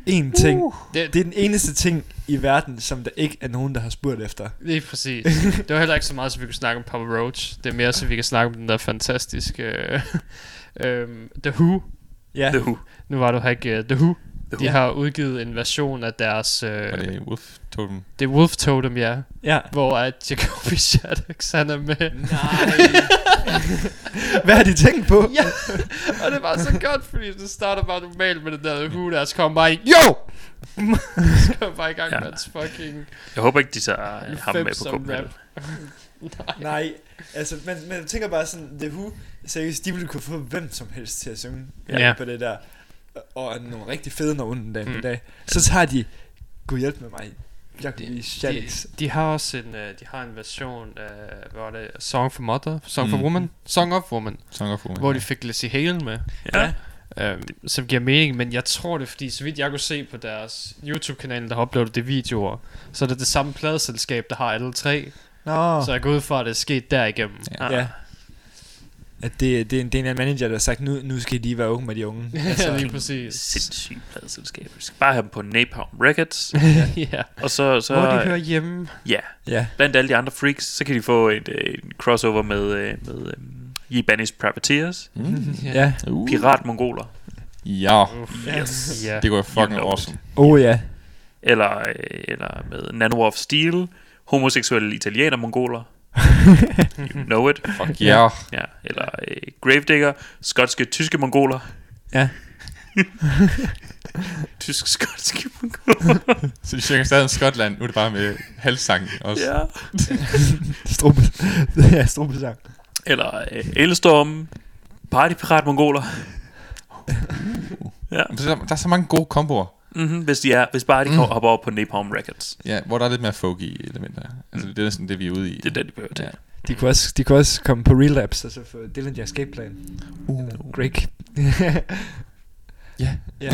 Speaker 4: En ting.
Speaker 3: Det,
Speaker 4: Det er den eneste ting i verden, som der ikke er nogen, der har spurgt efter.
Speaker 3: Lige præcis. Det var heller ikke så meget, så vi kunne snakke om Papa Roach. Det er mere, så vi kan snakke om den der fantastiske... Øh, øhm, The Who.
Speaker 4: Ja.
Speaker 1: The Who.
Speaker 3: Nu var du her ikke uh, The Who.
Speaker 1: The
Speaker 3: De
Speaker 1: Who.
Speaker 3: har udgivet en version af deres... Øh,
Speaker 2: Var det Wolf Totem?
Speaker 3: det er Wolf Totem, ja.
Speaker 4: Ja.
Speaker 3: Hvor at Jacoby (laughs) Shaddix, han er med.
Speaker 4: Nej. (laughs) Hvad har de tænkt på?
Speaker 3: ja, og det var så godt, fordi det starter bare normalt med den der Who, der så kommer bare i, Jo! så kommer bare i gang
Speaker 1: Ja.
Speaker 3: med hans fucking...
Speaker 1: Jeg håber ikke, de tager øh, ham med på kuppen.
Speaker 3: rap. (laughs)
Speaker 4: Nej, altså, men, men jeg tænker bare sådan, The Who, seriøst, de ville kunne få hvem som helst til at synge
Speaker 3: Ja.
Speaker 4: på det der. Og nogle rigtig fede navne den dag
Speaker 3: Mm.
Speaker 4: mm. dag. Så tager de, Gud hjælp med mig, Jacobi
Speaker 3: De,
Speaker 4: Shaddix.
Speaker 3: de har også en, uh, de har en version af, hvad var det, Song for Mother, Song for
Speaker 2: Mm.
Speaker 3: Woman, Song of Woman,
Speaker 2: Song of Woman.
Speaker 3: hvor de fik Lizzie Hale med,
Speaker 1: Ja.
Speaker 3: øh, som giver mening, men jeg tror det, fordi så vidt jeg kunne se på deres YouTube-kanal, der har uploadet det videoer, så er det det samme pladeselskab, der har alle tre,
Speaker 4: Nå,
Speaker 3: så jeg går ud fra, at det er sket derigennem.
Speaker 1: Ah.
Speaker 4: ja. At det, det, er en, det er en manager, der har sagt, nu, nu skal de være unge med de unge. (laughs)
Speaker 3: Altså, lige præcis.
Speaker 1: Sindssygt pladeselskab. Vi skal bare have dem på Napalm Records. (laughs)
Speaker 3: ja.
Speaker 1: og så, så
Speaker 3: Hvor de hører hjemme.
Speaker 1: ja,
Speaker 4: Ja,
Speaker 1: blandt alle de andre freaks, så kan de få et, øh, en crossover med, øh, med um, Yibanis Privateers.
Speaker 2: Mm. (laughs)
Speaker 4: ja.
Speaker 2: Uh.
Speaker 1: Piratmongoler.
Speaker 2: Ja,
Speaker 3: Uff.
Speaker 1: Yes.
Speaker 3: Ja.
Speaker 2: det går fucking
Speaker 1: You know
Speaker 2: awesome.
Speaker 4: Oh ja.
Speaker 1: Eller, øh, eller med Nano of Steel. Homoseksuelle italiener-mongoler. You know it.
Speaker 2: Fuck ja.
Speaker 1: Ja, eller øh, Gravedigger, skotske, tyske mongoler.
Speaker 4: Ja. (laughs)
Speaker 1: Tysk, skotske mongoler. (laughs)
Speaker 2: Så de synger stadig om Skotland. Nu er det bare med halvsang også.
Speaker 1: ja. (laughs)
Speaker 4: Struppe. ja, struppesang.
Speaker 1: Eller øh, Elstorm, partypirat mongoler. ja.
Speaker 2: Men Der, der er så mange gode komboer.
Speaker 1: Mm-hmm, hvis, de er, hvis bare de mm. hopper over på Napalm Records.
Speaker 2: Ja, hvor der er lidt mere folky elementer. Altså, det er næsten det, vi er ude i.
Speaker 1: Det er det, de behøver til.
Speaker 2: Ja.
Speaker 4: De kunne også, de kunne også komme på relapse, og så få Dillinger Escape Plan.
Speaker 2: Uh.
Speaker 4: Greg.
Speaker 2: Ja. (laughs)
Speaker 4: ja.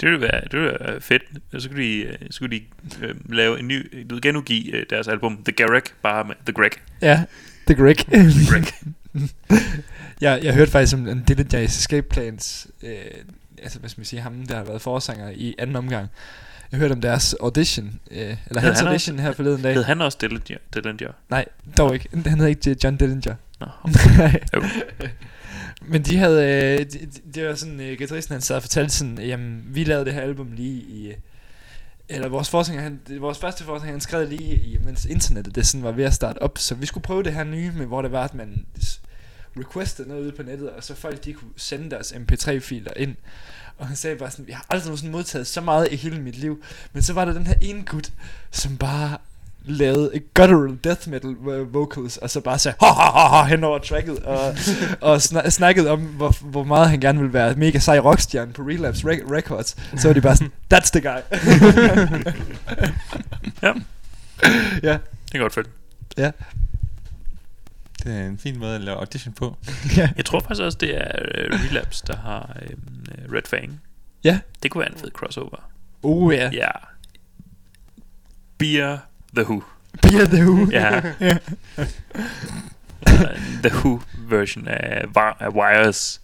Speaker 1: Det ville være, det ville være fedt. Så kunne de, øh, så kunne de øh, lave en ny, du ved, genudgive øh, deres album The Garrick, bare med The Greg.
Speaker 4: ja, The Greg.
Speaker 1: The Greg. (laughs)
Speaker 4: jeg, jeg hørte faktisk om en Dillinger Escape Plans, øh, altså hvad skal man sige, ham der har været forsanger i anden omgang. Jeg hørte om deres audition, øh, eller
Speaker 1: Hed
Speaker 4: hans
Speaker 1: han
Speaker 4: audition her forleden dag.
Speaker 1: Hed han også Dillinger? Dillinger?
Speaker 4: Nej, dog ikke. Han hedder ikke John Dillinger.
Speaker 1: Nå. (laughs) Jo. (laughs)
Speaker 4: Men de havde, øh, det, det- det var sådan, øh, guitaristen han sad og fortalte sådan, jamen, vi lavede det her album lige i, øh, eller vores forsanger, han, vores første forsanger, han skrev lige i, mens internettet det sådan var ved at starte op, så vi skulle prøve det her nye, med, hvor det var, at man requestede noget ude på nettet, og så folk de kunne sende deres mp3-filer ind. Og han sagde bare sådan, jeg har aldrig nogensinde modtaget så meget i hele mit liv. Men så var der den her ene gut, som bare lavede guttural death metal vo- vocals, og så bare sagde, ha ha ha ha, hen over tracket, og, (laughs) og sna- snakkede om, hvor, hvor meget han gerne ville være mega sej rockstjerne på Relapse Rec- Records. Så var de bare sådan, that's the guy. (laughs)
Speaker 1: Ja.
Speaker 4: ja.
Speaker 1: Det kan godt følge.
Speaker 4: Ja.
Speaker 2: Det er en fin måde at lave audition på. (laughs)
Speaker 1: Jeg tror faktisk også, det er uh, Relapse, der har um, Red Fang.
Speaker 4: Ja.
Speaker 1: Det kunne være en fed crossover.
Speaker 4: Oh ja.
Speaker 1: Ja. Beer The Who.
Speaker 4: Beer the Who.
Speaker 1: Ja. (laughs)
Speaker 4: ja. (laughs)
Speaker 1: The Who version af, af Wires.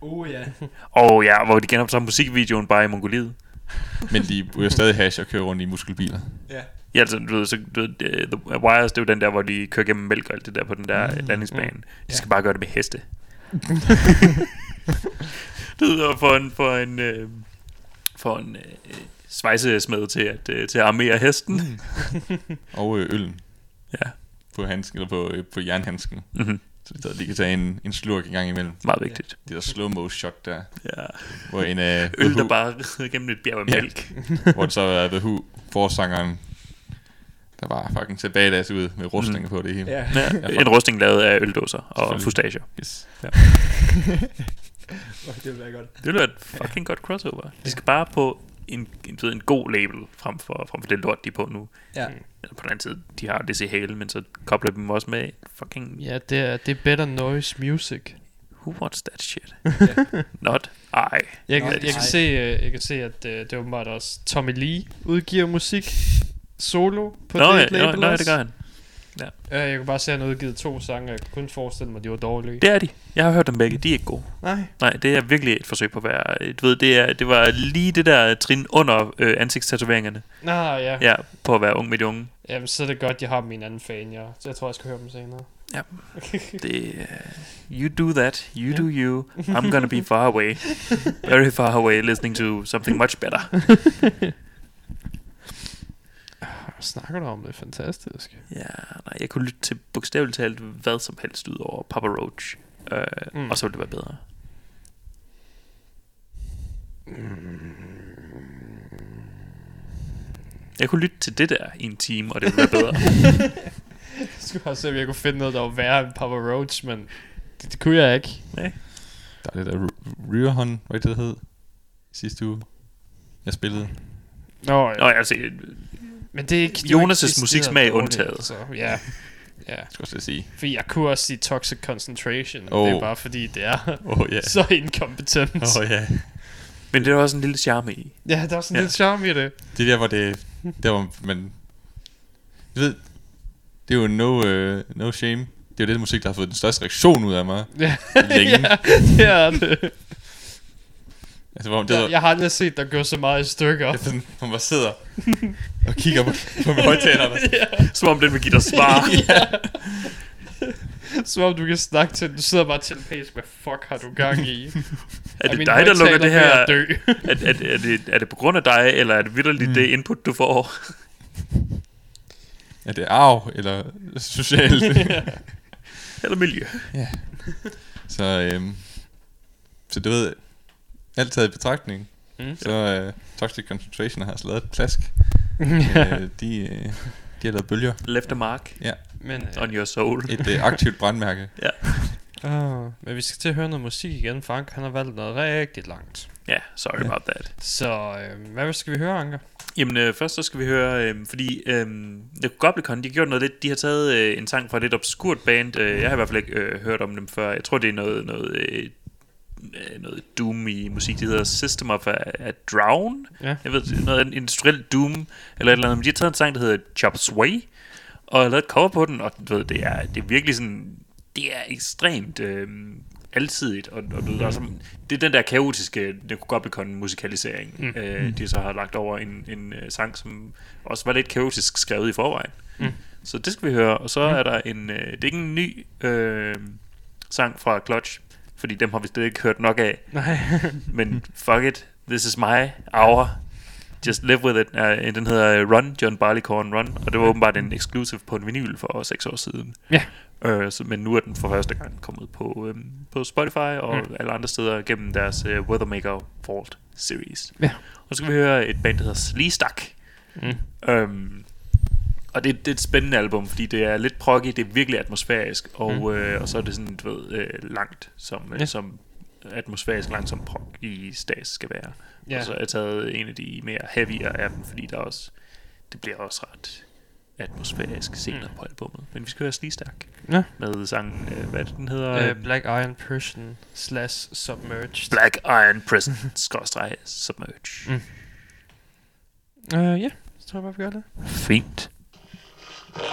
Speaker 4: Oh ja.
Speaker 1: Og ja, hvor de genoptager musikvideoen bare i Mongoliet. (laughs)
Speaker 2: Men de ryger stadig hash og kører rundt i muskelbiler.
Speaker 4: Ja.
Speaker 1: Ja, altså, du ved, så, du ved, The Wires, det er jo den der, hvor de kører gennem mælk og alt det der på den der
Speaker 4: Mm,
Speaker 1: mm, landingsbane.
Speaker 4: mm.
Speaker 1: De
Speaker 4: Ja.
Speaker 1: skal bare gøre det med heste. (laughs) ved, og for en, for en, øh, for en øh, svejsesmed til at, øh, til at armere hesten.
Speaker 2: Og øh, øllen.
Speaker 1: Ja.
Speaker 2: På, handsken, eller på, øh, på jernhandsken.
Speaker 1: Mhm.
Speaker 2: Så de, kan tage en, en slurk en gang imellem.
Speaker 1: Meget vigtigt.
Speaker 2: Det der slow-mo shot der.
Speaker 1: Ja.
Speaker 2: Hvor en af (laughs)
Speaker 1: Øl, der bare rider gennem et bjerg af
Speaker 2: Ja.
Speaker 1: mælk. (laughs)
Speaker 2: hvor det så er The Who, forsangeren, der var fucking til badass ud med rustninger
Speaker 1: Mm.
Speaker 2: på det hele.
Speaker 4: Ja.
Speaker 1: Ja, en rusting lavet af øldåser og fustager.
Speaker 2: Yes.
Speaker 1: Ja. (laughs)
Speaker 4: Det vil være godt.
Speaker 1: Det ville være et fucking godt crossover. De skal bare på en, en, en god label frem for, frem for det lort, de er på nu.
Speaker 4: Ja.
Speaker 1: Eller på den anden side, de har DC Hale, men så kobler de dem også med fucking...
Speaker 3: Ja, det er, det er better noise music.
Speaker 1: Who wants that shit? (laughs) Not I.
Speaker 3: Jeg, jeg,
Speaker 4: nej.
Speaker 3: kan se, øh, jeg kan se, at øh, det er åbenbart også Tommy Lee udgiver musik solo på
Speaker 1: Nå,
Speaker 3: det
Speaker 1: ja,
Speaker 3: label
Speaker 1: ja,
Speaker 3: også.
Speaker 1: det gør han.
Speaker 3: Ja, jeg kan bare se, at han udgivet to sange, jeg kunne kun forestille mig, at de var dårlige.
Speaker 1: Det er de. Jeg har hørt dem begge. De er ikke gode.
Speaker 3: Nej.
Speaker 1: Nej, det er virkelig et forsøg på at være... Du ved, det, er, det var lige det der trin under øh, ansigtstatoveringerne.
Speaker 3: Nå, ja.
Speaker 1: Ja, på at være ung med de unge.
Speaker 3: Jamen, så er det godt, jeg har min anden fan, ja. Så jeg tror, jeg skal høre dem senere.
Speaker 1: Ja. (laughs) Det, uh, you do that, you do you. I'm gonna be far away, (laughs) very far away, listening to something much better. (laughs)
Speaker 3: Hvad snakker du om? Det er fantastisk.
Speaker 1: Ja, nej, jeg kunne lytte til bogstaveligt talt hvad som helst ud over Papa Roach, uh,
Speaker 3: Mm.
Speaker 1: mm. og så ville det være bedre. Jeg kunne lytte til det der i en time, og det ville være bedre.
Speaker 3: Jeg (laughs) skulle også se, om jeg kunne finde noget, der var værre end Papa Roach, men det, det kunne jeg ikke.
Speaker 1: Nej.
Speaker 2: Der er det der Ryerhånd, hvad det hed sidste uge. Jeg spillede.
Speaker 3: Nå, ja.
Speaker 1: Nå, altså,
Speaker 3: Men det er ikke...
Speaker 1: Jonas' musiksmag undtaget.
Speaker 3: Altså. Ja. Ja. (laughs)
Speaker 2: Jeg skulle også sige.
Speaker 3: For jeg kunne også sige Toxic Concentration. Oh.
Speaker 2: Oh.
Speaker 3: Det er bare fordi, det er (laughs)
Speaker 2: Åh ja.
Speaker 3: så inkompetent.
Speaker 2: Åh oh, ja.
Speaker 1: men det er også en lille charme i.
Speaker 3: Ja, der er sådan
Speaker 1: Ja.
Speaker 3: ja. lidt charme i det.
Speaker 2: Det er der, hvor det... Der, hvor man... Du ved... Det er jo no, uh, no shame. Det er jo det musik, der har fået den største reaktion ud af mig.
Speaker 3: Ja,
Speaker 2: Længe. (laughs)
Speaker 3: ja det er det.
Speaker 2: Altså, hvor det
Speaker 3: Jeg, jeg har aldrig set dig gå så meget i stykker.
Speaker 2: det er sådan, man bare sidder og kigger på, på (laughs) højtalerne.
Speaker 3: ja.
Speaker 1: Som om den vil give dig svar. (laughs)
Speaker 3: ja. Som om du kan snakke til den. Du sidder bare telepætisk. Hvad fuck har du gang i? (laughs)
Speaker 1: Er det dig, der lukker det her?
Speaker 3: dø?
Speaker 1: Er, er, er, det, er det på grund af dig, eller er det vildt mm. det input, du får?
Speaker 2: Er det arv, eller socialt?
Speaker 1: eller miljø?
Speaker 2: så, øhm, så du ved, alt taget i betragtning,
Speaker 3: Mm.
Speaker 2: så øh, Toxic Concentration har altså lavet et plask.
Speaker 3: Ja. (laughs)
Speaker 2: øh, de, øh, de har lavet bølger.
Speaker 1: Left a mark
Speaker 2: Ja,
Speaker 3: Men, øh,
Speaker 1: on your soul.
Speaker 2: et øh, aktivt brandmærke.
Speaker 3: uh, (laughs) men vi skal til at høre noget musik igen. Frank, han har valgt noget rigtig langt.
Speaker 1: Ja, sorry about that.
Speaker 3: Så øh, hvad skal vi høre, Anker?
Speaker 1: Jamen øh, først så skal vi høre, øh, fordi øh, The Goblicon, de har gjort noget lidt, de har taget øh, en sang fra et lidt obskurt band, øh, jeg har i hvert fald ikke øh, hørt om dem før, jeg tror det er noget, noget, øh, noget doom i musik, det hedder System of a, a Drown,
Speaker 3: Ja.
Speaker 1: jeg ved, noget industriel doom, eller et eller andet, men de har taget en sang, der hedder Chop Sway, og jeg lavet et cover på den, og du ved, det er, det er virkelig sådan det er ekstremt øh, alsidigt, og, og du ved, der sådan, det er den der kaotiske Goblikon-musikalisering, mm. øh, de så har lagt over en, en uh, sang, som også var lidt kaotisk skrevet i forvejen. Mm. Så det skal vi høre, og så mm. er der en, øh, det er ikke en ny øh, sang fra Clutch, fordi dem har vi slet ikke hørt nok af,
Speaker 3: Nej. (laughs)
Speaker 1: men fuck it, this is my hour. Just live with it. Uh, den hedder Run, John Barleycorn Run, og det var åbenbart en exclusive på en vinyl for 6 år siden.
Speaker 3: Ja.
Speaker 1: Uh, så, men nu er den for første gang kommet på, um, på Spotify og mm. alle andre steder gennem deres uh, Weathermaker Vault series.
Speaker 3: Ja.
Speaker 1: Og så skal vi høre et band, der hedder Sleestak.
Speaker 3: Mm.
Speaker 1: Um, og det, det er et spændende album, fordi det er lidt proggy, det er virkelig atmosfærisk, og, mm. øh, og så er det sådan, du ved, øh, langt, som,
Speaker 3: Ja.
Speaker 1: ja. som atmosfærisk langt som prog i stats skal være.
Speaker 3: Ja.
Speaker 1: Ja. Og så har jeg taget en af de mere heavyere af dem, fordi der også, det bliver også ret atmosfærisk senere
Speaker 3: Mm.
Speaker 1: på albummet. Men vi skal høre Sleestak
Speaker 3: Ja.
Speaker 1: med sangen, øh, hvad den hedder?
Speaker 3: Uh, Black Iron Person slash Submerged.
Speaker 1: Black Iron Prison, (laughs) skråstreg, Submerge.
Speaker 3: Mm. Uh, ja, så tror jeg bare, vi gør det.
Speaker 1: Fint.
Speaker 8: Shut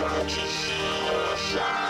Speaker 8: up, you see yourself.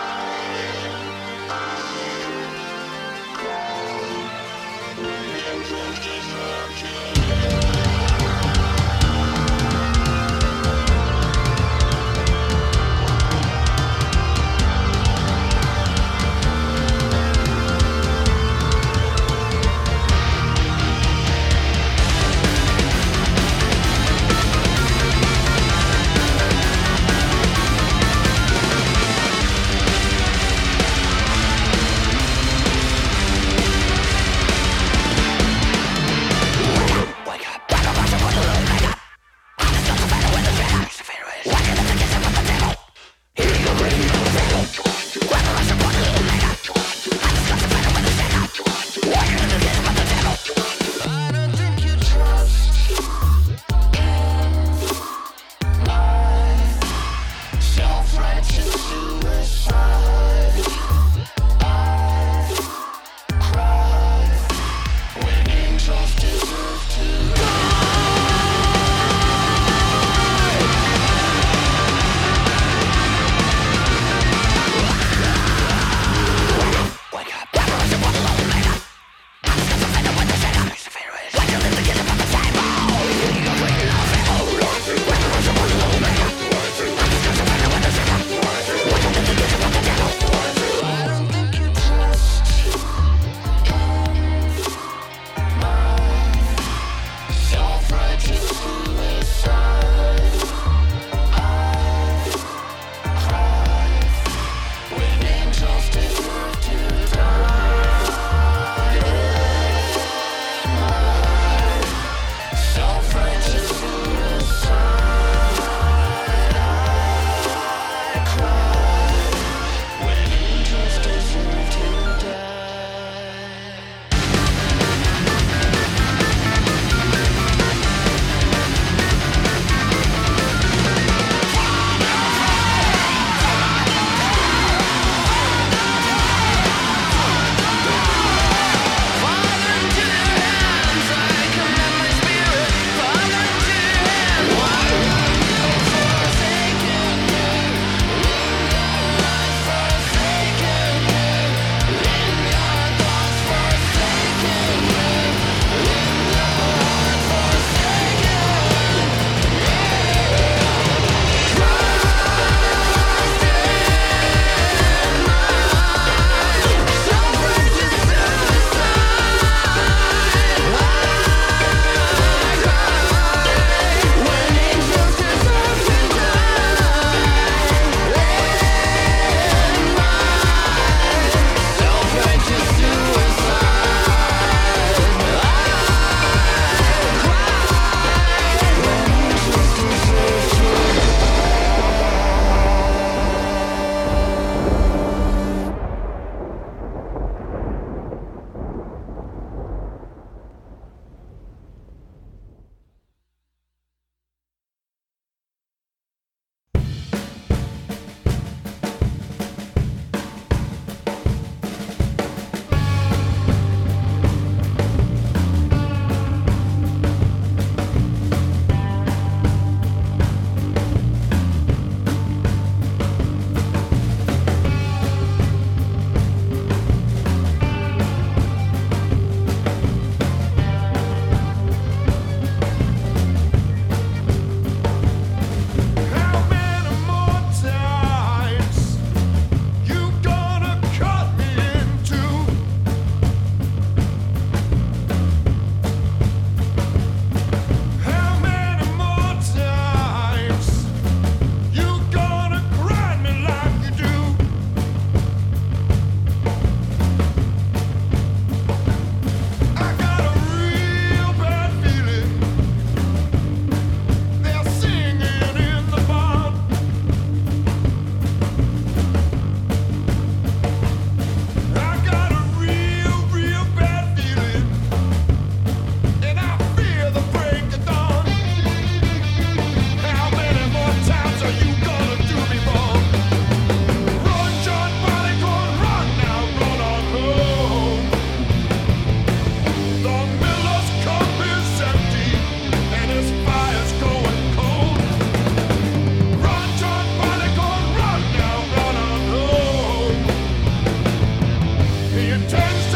Speaker 3: turns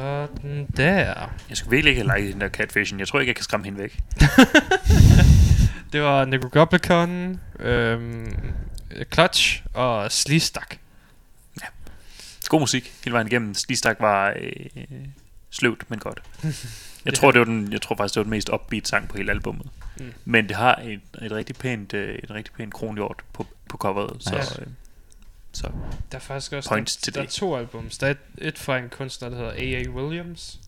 Speaker 3: Sådan der.
Speaker 1: Jeg skal virkelig ikke have liket den der catfishing. Jeg tror ikke, jeg kan skræmme hende væk. (laughs)
Speaker 3: Det var Necrogoblicon, øhm, Clutch og Sleestak.
Speaker 1: God musik hele vejen igennem. Slistak var øh, sløvt, men godt. (laughs) Jeg tror, det var den, jeg tror faktisk, det var den mest upbeat sang på hele albummet.
Speaker 3: Mm.
Speaker 1: Men det har et, et rigtig pænt, øh, et rigtig pænt kronhjort på, på coveret. Så, øh, så
Speaker 3: Der er faktisk også
Speaker 1: Points
Speaker 3: der,
Speaker 1: til
Speaker 3: der er
Speaker 1: det.
Speaker 3: to albums. Der er et, et fra en kunstner, der hedder A.A. Williams.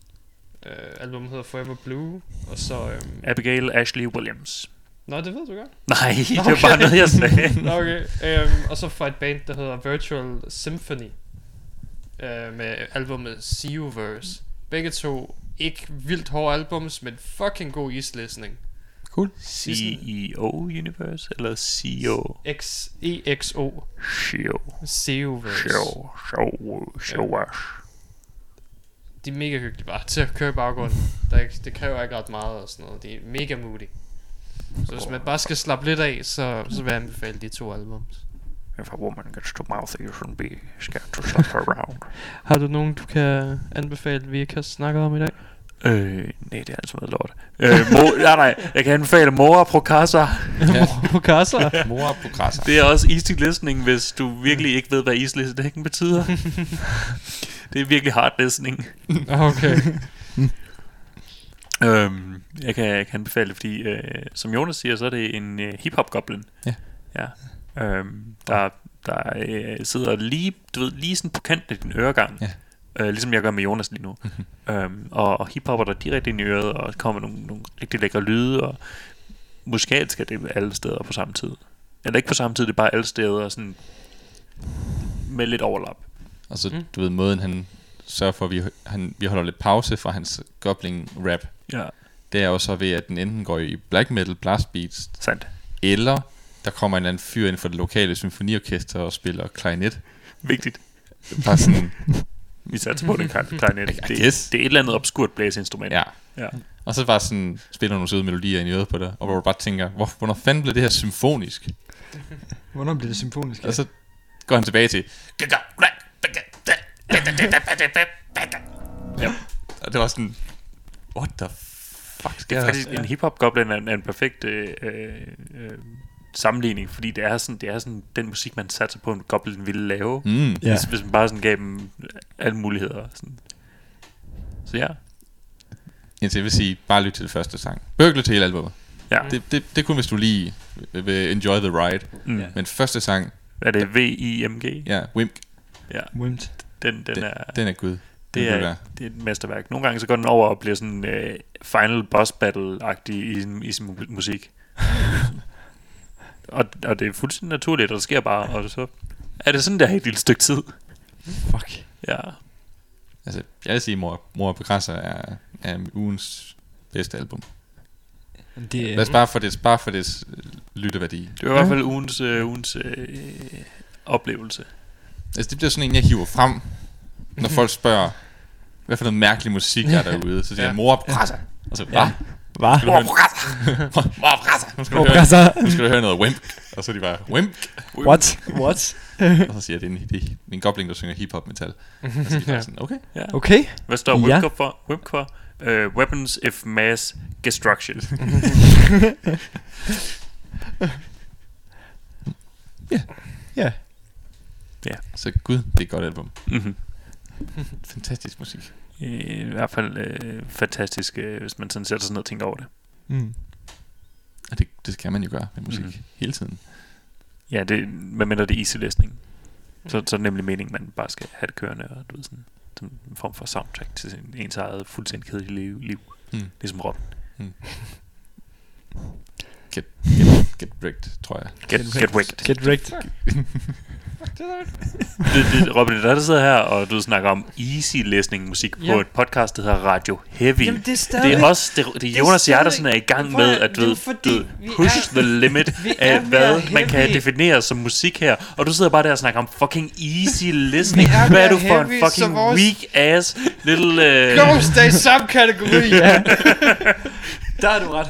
Speaker 3: Uh, albumet hedder Forever Blue. Og så... Øhm,
Speaker 1: Abigail Ashley Williams.
Speaker 3: Nå, det ved du godt.
Speaker 1: Nej, det var
Speaker 3: Okay.
Speaker 1: bare noget, jeg sagde. (laughs)
Speaker 3: Nå, okay. Um, og så fra et band, der hedder Virtual Symphony. Uh, med albumet Seoverse. Begge to ikke vildt hårde albums, men fucking god islæsning.
Speaker 2: Cool.
Speaker 1: CEO Universe, eller CEO?
Speaker 3: X E EXO. Seoverse.
Speaker 1: Show. Show. Show us.
Speaker 3: De er mega hyggelige bare til at køre i baggrunden. Der er, det kræver ikke ret meget og sådan noget. De er mega moody. Så hvis man bare skal slappe lidt af, så, så vil jeg anbefale de to albums.
Speaker 1: If a woman gets to mouth, you shouldn't be scared to slap her around. (laughs)
Speaker 3: Har du nogen, du kan anbefale, vi ikke har snakket om i dag?
Speaker 1: Øh, nej, det er altså noget lort. Øh, mo- (laughs) nej, nej, jeg kan anbefale Mora Procassa. (laughs)
Speaker 2: Ja.
Speaker 3: På kasser?
Speaker 2: Mor på græsser.
Speaker 1: Det er også easy listening, hvis du virkelig ikke ved, hvad easy listening betyder. (laughs) det er virkelig hard listening.
Speaker 3: Okay.
Speaker 1: Øhm, jeg, kan, jeg kan anbefale det, fordi øh, som Jonas siger, så er det en øh, hip-hop goblin.
Speaker 2: Ja.
Speaker 1: ja. Øhm, der der øh, sidder lige, du ved, lige sådan på kanten af din øregang.
Speaker 2: Ja.
Speaker 1: Øh, ligesom jeg gør med Jonas lige nu. øhm, og, og hiphopper der direkte ind i øret, og kommer nogle, nogle rigtig lækre lyde, og musikalsk er det alle steder på samme tid. Eller ikke på samme tid, det er bare alle steder, sådan med lidt overlap.
Speaker 2: Og så,
Speaker 3: Mm.
Speaker 2: du ved, måden han sørger for, at vi, han, vi holder lidt pause fra hans goblin-rap,
Speaker 1: Ja,
Speaker 2: det er jo så ved, at den enten går i black metal, blast beats,
Speaker 1: sandt.
Speaker 2: eller der kommer en eller anden fyr ind fra det lokale symfoniorkester og spiller klarinet.
Speaker 1: Vigtigt.
Speaker 2: Bare sådan, (laughs)
Speaker 1: Vi satser på, det kan klarinet. Det,
Speaker 2: guess.
Speaker 1: det er et eller andet obskurt blæseinstrument.
Speaker 2: ja.
Speaker 1: ja.
Speaker 2: Og så bare sådan, spiller nogle søde melodier ind i øret på dig, og hvor du bare tænker, hvor, hvornår fanden blev det her symfonisk?
Speaker 4: Hvornår bliver det symfonisk?
Speaker 2: Og så går han tilbage til,
Speaker 1: Ja.
Speaker 2: og det var sådan, what the fuck sker der?
Speaker 1: Faktisk, en hip-hop goblin er, en- er en perfekt øh, øh, øh, sammenligning, fordi det er sådan, det er sådan den musik, man satser på, en goblin ville lave. Mm.
Speaker 4: Ja.
Speaker 1: Hvis, hvis man bare sådan gav dem alle muligheder. Sådan. Så ja,
Speaker 2: Indtil jeg vil sige, bare lyt til det første sang. Bør til hele albumet.
Speaker 1: ja.
Speaker 2: Det, det, det er kun, hvis du lige vil- enjoy the ride.
Speaker 1: Mm.
Speaker 4: Ja.
Speaker 2: Men første sang,
Speaker 1: Er det V-I-M-G?
Speaker 2: ja, Wimp,
Speaker 1: Ja,
Speaker 4: Wimt.
Speaker 1: den, den,
Speaker 2: den,
Speaker 1: er,
Speaker 2: den er gud.
Speaker 1: det, er, det er et mesterværk. Nogle gange så går den over og bliver sådan øh, final boss battle-agtig i i sin mu- musik. (laughs) og, og det er fuldstændig naturligt, og det sker bare, og så er det sådan der et lille stykke tid.
Speaker 4: Fuck.
Speaker 1: Ja.
Speaker 2: Altså, jeg vil sige, Mor, Mor på græsser er, er ugens bedste album.
Speaker 4: Det,
Speaker 2: Lad os bare for det, bare for det lytteværdi.
Speaker 1: Det var i hvert fald ugens, øh, ugens øh, oplevelse.
Speaker 2: Altså, det bliver sådan en, jeg hiver frem, når (laughs) folk spørger, hvad for noget mærkelig musik er derude. Så siger jeg, mor på græsser. Og så,
Speaker 4: Ja.
Speaker 2: Hvad?
Speaker 4: Hvad?
Speaker 2: Skal du høre, mor på græsser. Nu skal høre, nu skal du høre noget Wimp. Og så er de bare, Wimp.
Speaker 4: What? What?
Speaker 2: Og så siger jeg, det er en, det er en gobling, der synger hip-hop metal. Og så er de bare sådan, okay.
Speaker 1: Ja.
Speaker 4: Okay.
Speaker 1: Hvad står
Speaker 4: Ja.
Speaker 1: WIMP for? WIMP for? Uh, weapons of Mass Destruction.
Speaker 4: Ja.
Speaker 2: Så gud, det er et godt album.
Speaker 1: mm-hmm.
Speaker 2: Fantastisk musik.
Speaker 1: I hvert fald øh, fantastisk, øh, hvis man sådan sætter sig ned og tænker over det.
Speaker 4: Mm.
Speaker 2: Og det, det kan man jo gøre med musik mm. hele tiden.
Speaker 1: Ja, det, hvad mindre det er easy listening. Så, så er det nemlig meningen, man bare skal have det kørende, og du ved, sådan, sådan en form for soundtrack til sin, ens eget fuldstændig kedelige liv. liv.
Speaker 2: Mm.
Speaker 1: Ligesom Robin.
Speaker 2: Get, get, get wrecked, tror jeg.
Speaker 1: Get, get wrecked.
Speaker 4: Get wrecked.
Speaker 1: det, det, Robin, det er der, der sidder her, og du snakker om easy listening musik
Speaker 3: Ja.
Speaker 1: på et podcast, der hedder Radio Heavy.
Speaker 3: Jamen, det er
Speaker 1: det
Speaker 3: stadig...
Speaker 1: er også det, det er Jonas
Speaker 3: stadig-
Speaker 1: Hjertersen er i gang med
Speaker 3: at- det
Speaker 1: du
Speaker 3: er
Speaker 1: du push
Speaker 3: er-
Speaker 1: the limit af hvad
Speaker 3: mere
Speaker 1: man kan
Speaker 3: heavy.
Speaker 1: definere som musik her. Og du sidder bare der og snakker om fucking easy listening.
Speaker 3: Er
Speaker 1: Hvad er du for en
Speaker 3: heavy,
Speaker 1: fucking
Speaker 3: vores-
Speaker 1: weak ass little... Uh,
Speaker 3: Ghost er i samme kategori. (laughs) ja. (laughs)
Speaker 4: Der er du ret.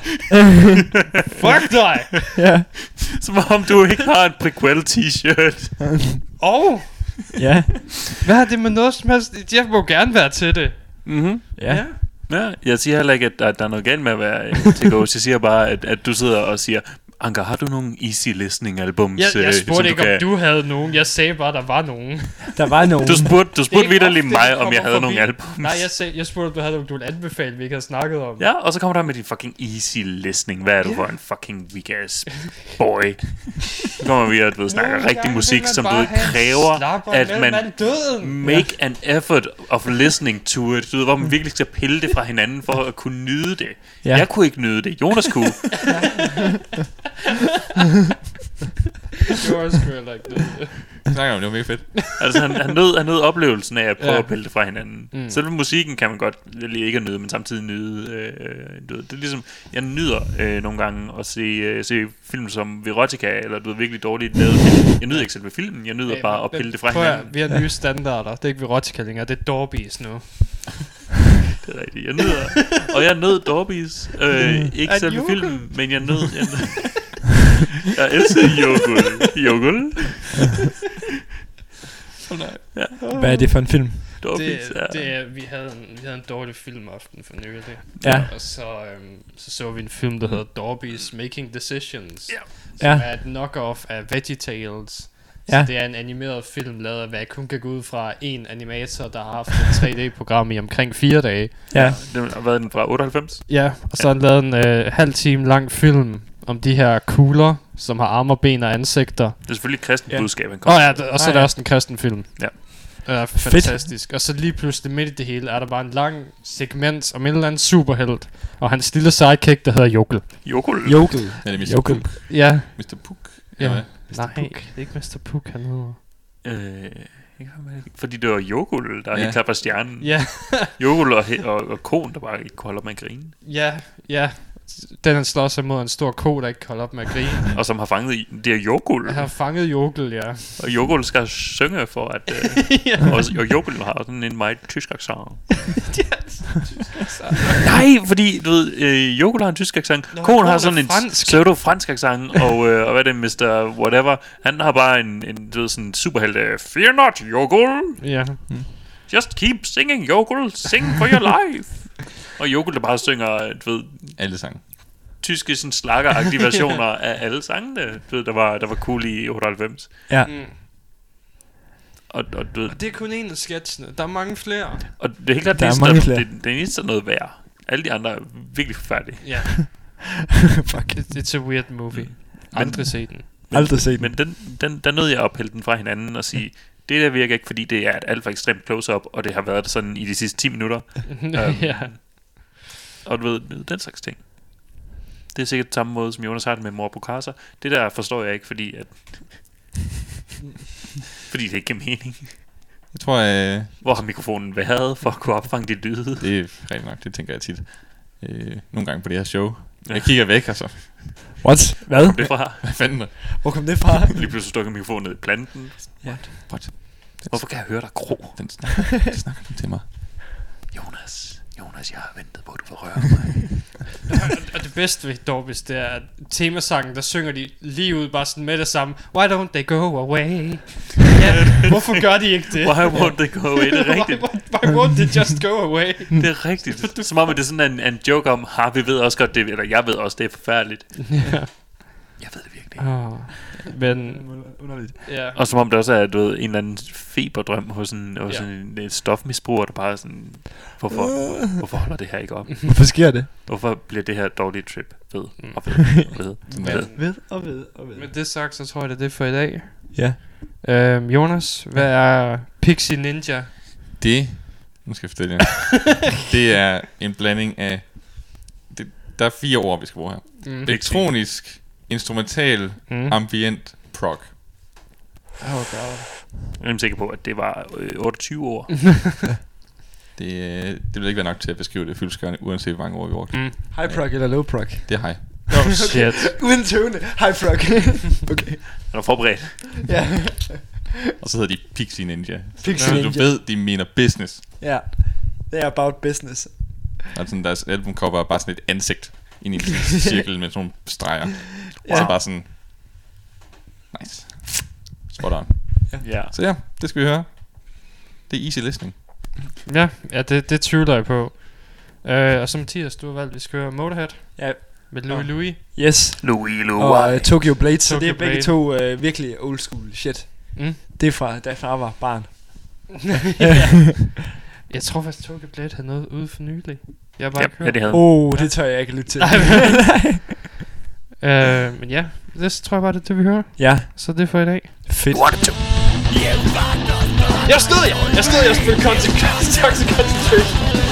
Speaker 4: (laughs)
Speaker 3: Fuck dig.
Speaker 4: ja.
Speaker 1: som om du ikke har en prequel t-shirt. (laughs)
Speaker 3: Og
Speaker 4: Ja.
Speaker 3: hvad har det med noget som helst? Jeg må gerne være til det.
Speaker 1: Mm-hmm.
Speaker 4: Ja.
Speaker 1: Ja, jeg siger heller ikke, at der, der er noget galt med at være øh, til ghost. Jeg siger bare, at, at du sidder og siger, Anker, har du nogle easy listening albums?
Speaker 3: Jeg, jeg
Speaker 1: øh,
Speaker 3: spurgte
Speaker 1: som
Speaker 3: ikke,
Speaker 1: kan...
Speaker 3: om du havde nogen. Jeg sagde bare, der var nogen.
Speaker 4: Der var nogen.
Speaker 1: Du spurgte, du
Speaker 3: Det
Speaker 1: spurgte vidderligt mig, om jeg havde
Speaker 3: forbi.
Speaker 1: nogle albums.
Speaker 3: Nej, jeg, sagde, jeg spurgte, om du havde nogen, du ville anbefale, vi ikke havde snakket om.
Speaker 1: Ja, og så kommer der med din fucking easy listening. Hvad er du for en fucking weak ass boy? Nu kommer vi og du ved, snakker
Speaker 3: Nogle
Speaker 1: rigtig musik,
Speaker 3: man
Speaker 1: som du kræver, at man
Speaker 3: mand døden.
Speaker 1: make an effort of listening to it. Du ved, hvor man virkelig skal pille det fra hinanden for at kunne nyde det.
Speaker 4: Ja.
Speaker 1: Jeg kunne ikke nyde det. Jonas kunne. (laughs) (laughs)
Speaker 3: Det var sgu heller ikke det.
Speaker 2: Jeg snakker om, det var mega fedt.
Speaker 1: altså, han, han, nød, han nød oplevelsen af at prøve
Speaker 3: Ja.
Speaker 1: at pille det fra hinanden.
Speaker 3: Mm.
Speaker 1: Selve musikken kan man godt lige ikke at nyde, men samtidig nyde. Øh, du ved, det er ligesom, jeg nyder øh, nogle gange at se, øh, se film som Verotica, eller du ved, virkelig dårligt lavet film. Jeg nyder ikke selve filmen, jeg nyder
Speaker 3: Hey,
Speaker 1: bare at pille det fra hinanden.
Speaker 3: vi har nye standarder. Det er ikke Verotica længere, det er Dorbies nu. (laughs)
Speaker 1: Det er rigtigt. Jeg nyder, og jeg nød Dorbies. Øh, (laughs) ikke selve filmen, men jeg nød... Jeg, nød, (laughs) jeg elsker Jokul. Jokul?
Speaker 4: Hvad er det for en film?
Speaker 3: Det,
Speaker 1: ja.
Speaker 3: det er, vi, havde en, vi havde en dårlig filmaften for nylig.
Speaker 4: Ja.
Speaker 3: Og så, øhm, så så vi en film, der hedder Dorbies Making Decisions.
Speaker 1: Ja.
Speaker 3: Som
Speaker 4: Ja.
Speaker 3: er et knock-off af VeggieTales.
Speaker 4: Ja.
Speaker 3: Så det er en animeret film, lavet af hvad jeg kun kan gå ud fra en animator, der har haft et 3D-program i omkring fire dage.
Speaker 4: Ja.
Speaker 1: Det har været den fra 98.
Speaker 3: Ja, og så har han lavet en øh, halv time lang film om de her kugler, som har arme og ben og ansigter.
Speaker 1: Det er selvfølgelig et kristent
Speaker 4: Ja.
Speaker 1: budskab, han
Speaker 3: Åh
Speaker 1: kommer.
Speaker 3: oh, ja, d- og så er
Speaker 4: Ah,
Speaker 3: der
Speaker 4: ja.
Speaker 3: også en kristen film.
Speaker 1: Ja.
Speaker 3: Ja, fantastisk. Og så lige pludselig midt i det hele, er der bare en lang segment om en eller anden superhelt. Og hans lille sidekick, der hedder Jokkel.
Speaker 1: Jokul.
Speaker 4: Jokel.
Speaker 2: Ja, det er Mr.
Speaker 4: Jokel.
Speaker 2: Puk.
Speaker 3: Ja.
Speaker 2: Mr. Puk.
Speaker 3: Ja.
Speaker 2: Ja.
Speaker 3: Nej, det er ikke Mr. Puk, han hedder.
Speaker 1: Øh, er det? fordi det var Jokul, der
Speaker 2: Ja.
Speaker 1: helt klart var stjernen.
Speaker 3: Ja,
Speaker 1: Jokul og, og, og konen, der bare ikke kunne holde op med at grine.
Speaker 3: ja, ja. Den han slår sig mod en stor ko, der ikke kan holde op med at grine. (laughs)
Speaker 1: Og som har fanget det er Jokul.
Speaker 3: Han har fanget Jokkel, ja.
Speaker 1: Og Jokul skal synge for at... Øh, (laughs) og, og Jokul har sådan en meget (laughs) tysk accent. Nej, fordi du ved, øh, Jokul har en tysk accent.
Speaker 3: Nå,
Speaker 1: Konen har sådan en
Speaker 3: fransk.
Speaker 1: pseudo-fransk accent. og, øh, og hvad er det, Mr. Whatever? Han har bare en, en du ved, sådan superhelt. Øh, Fear not, Jokul.
Speaker 3: Ja.
Speaker 1: Just keep singing, Jokul. Sing for your life. Og Jokul, der bare synger, du ved,
Speaker 2: Alle sange.
Speaker 1: tyske sådan slakkeragtige (laughs) versioner af alle sangene, du ved, der var, der var cool i 98.
Speaker 4: Ja.
Speaker 3: Mm.
Speaker 1: Og, og, du ved,
Speaker 3: Og det er kun en af sketsene. Der er mange flere.
Speaker 1: og det er helt klart,
Speaker 4: Der er
Speaker 1: det,
Speaker 4: mange
Speaker 1: der,
Speaker 4: flere.
Speaker 1: det, det er eneste, er noget værd. Alle de andre er virkelig forfærdelige.
Speaker 3: Ja. (laughs)
Speaker 4: Fuck.
Speaker 3: It, it's a weird movie. Aldrig set den.
Speaker 4: Aldrig set.
Speaker 1: Men den, den, der nød jeg at ophælde den fra hinanden og sige, det der virker ikke, fordi det er et alt for ekstremt close-up, og det har været sådan i de sidste 10 minutter. (laughs) Øhm,
Speaker 3: ja.
Speaker 1: Og du ved, den slags ting. Det er sikkert samme måde, som Jonas har det med mor på kasser. Det der forstår jeg ikke, fordi at... (laughs) fordi det ikke giver mening.
Speaker 2: Jeg tror, øh,
Speaker 1: Hvor har mikrofonen været for at kunne opfange de lyde?
Speaker 2: det er rigtig nok, det tænker jeg tit. Øh, nogle gange på det her show. Jeg kigger væk, og så,
Speaker 4: What? Hvad?
Speaker 1: Det er fra.
Speaker 2: hvad fanden
Speaker 4: Hvor kom det fra?
Speaker 1: Lige pludselig stukker mikrofonen ned i planten.
Speaker 2: What?
Speaker 1: Hvorfor kan jeg høre dig gro?
Speaker 2: Den snakker, den snakker den til mig.
Speaker 1: Jonas, Jonas, jeg har ventet på, at du får røre mig. (laughs)
Speaker 3: Og det bedste ved Dorbis, det er, at temasangen, der synger de lige ud bare sådan med det samme. Why don't they go away? ja, hvorfor gør de ikke det?
Speaker 1: Why won't they go away? Det er (laughs) rigtigt.
Speaker 3: Why, why, why won't they just go away?
Speaker 1: Det er rigtigt. (laughs) Som om at det er sådan en, en joke om, har vi ved også godt det, eller jeg ved også, det er forfærdeligt.
Speaker 3: ja.
Speaker 1: Jeg ved det virkelig ikke.
Speaker 3: Oh. Men,
Speaker 4: Underligt.
Speaker 3: ja.
Speaker 1: Og som om det også er du ved, en eller anden feberdrøm hos en, hos
Speaker 3: Ja.
Speaker 1: en, en stofmisbruger, der bare er sådan, hvorfor, (laughs) hvorfor holder det her ikke op?
Speaker 4: Hvorfor sker det?
Speaker 1: Hvorfor bliver det her dårlige trip ved
Speaker 3: Mm.
Speaker 1: og ved og ved?
Speaker 2: Sådan (laughs)
Speaker 1: ved.
Speaker 2: er det.
Speaker 4: Ved og ved og ved.
Speaker 3: Med det sagt, så tror jeg, det er det for i dag.
Speaker 4: Ja.
Speaker 3: Øhm, Jonas, hvad er Pixie Ninja?
Speaker 2: Det, nu skal jeg fortælle jer. (laughs) det er en blanding af, det, der er fire ord, vi skal bruge her.
Speaker 3: Mm.
Speaker 2: Elektronisk, instrumental,
Speaker 3: Mm.
Speaker 2: ambient, prog.
Speaker 3: Oh god.
Speaker 1: Jeg er sikker på, at det var øh, 28 år. (laughs)
Speaker 2: Det, øh, det vil ikke være nok til at beskrive det fyldskørende, uanset hvor mange ord vi brugte.
Speaker 3: Mm.
Speaker 4: High prog eller low prog?
Speaker 2: Det er hej. (laughs)
Speaker 3: Oh shit.
Speaker 4: Uden tone. High prog. (laughs) okay.
Speaker 1: Er du forberedt?
Speaker 4: Ja.
Speaker 2: Og så hedder de Pixie Ninja.
Speaker 4: Pixie
Speaker 2: Så
Speaker 4: Ninja.
Speaker 2: du ved, de mener business.
Speaker 4: Ja. Det er about business.
Speaker 2: Og sådan deres albumcover er bare sådan et ansigt ind i en cirkel med sådan nogle streger.
Speaker 4: Ja.
Speaker 2: Og så bare sådan... Nice. Spot on.
Speaker 1: Ja.
Speaker 2: Så ja, det skal vi høre. Det er easy listening.
Speaker 3: Ja, ja det, det tvivler jeg på. Øh, og som Mathias, du har valgt, at vi skal høre Motorhead.
Speaker 4: Ja.
Speaker 3: Med Louis Louis.
Speaker 4: Yes.
Speaker 1: Louis
Speaker 4: Og uh, Tokyo Blade, så det er
Speaker 3: Tokyo
Speaker 4: begge
Speaker 3: Blade.
Speaker 4: to uh, virkelig old school shit.
Speaker 3: Mm.
Speaker 4: Det er fra, da jeg var barn. (laughs)
Speaker 3: Jeg tror faktisk, Tokyo Blade havde noget ude for nylig. Jeg har bare
Speaker 1: Ja,
Speaker 3: ikke
Speaker 1: ja,
Speaker 3: hørt.
Speaker 1: det havde
Speaker 4: oh, det tør jeg ikke lytte til. (laughs) (laughs)
Speaker 3: Øh, men ja, det tror jeg bare, det er det, vi hører.
Speaker 4: ja,
Speaker 3: Så det er for i dag.
Speaker 4: fedt.
Speaker 3: Jeg stod jeg! Jeg stod jeg spille Toxic Concentration.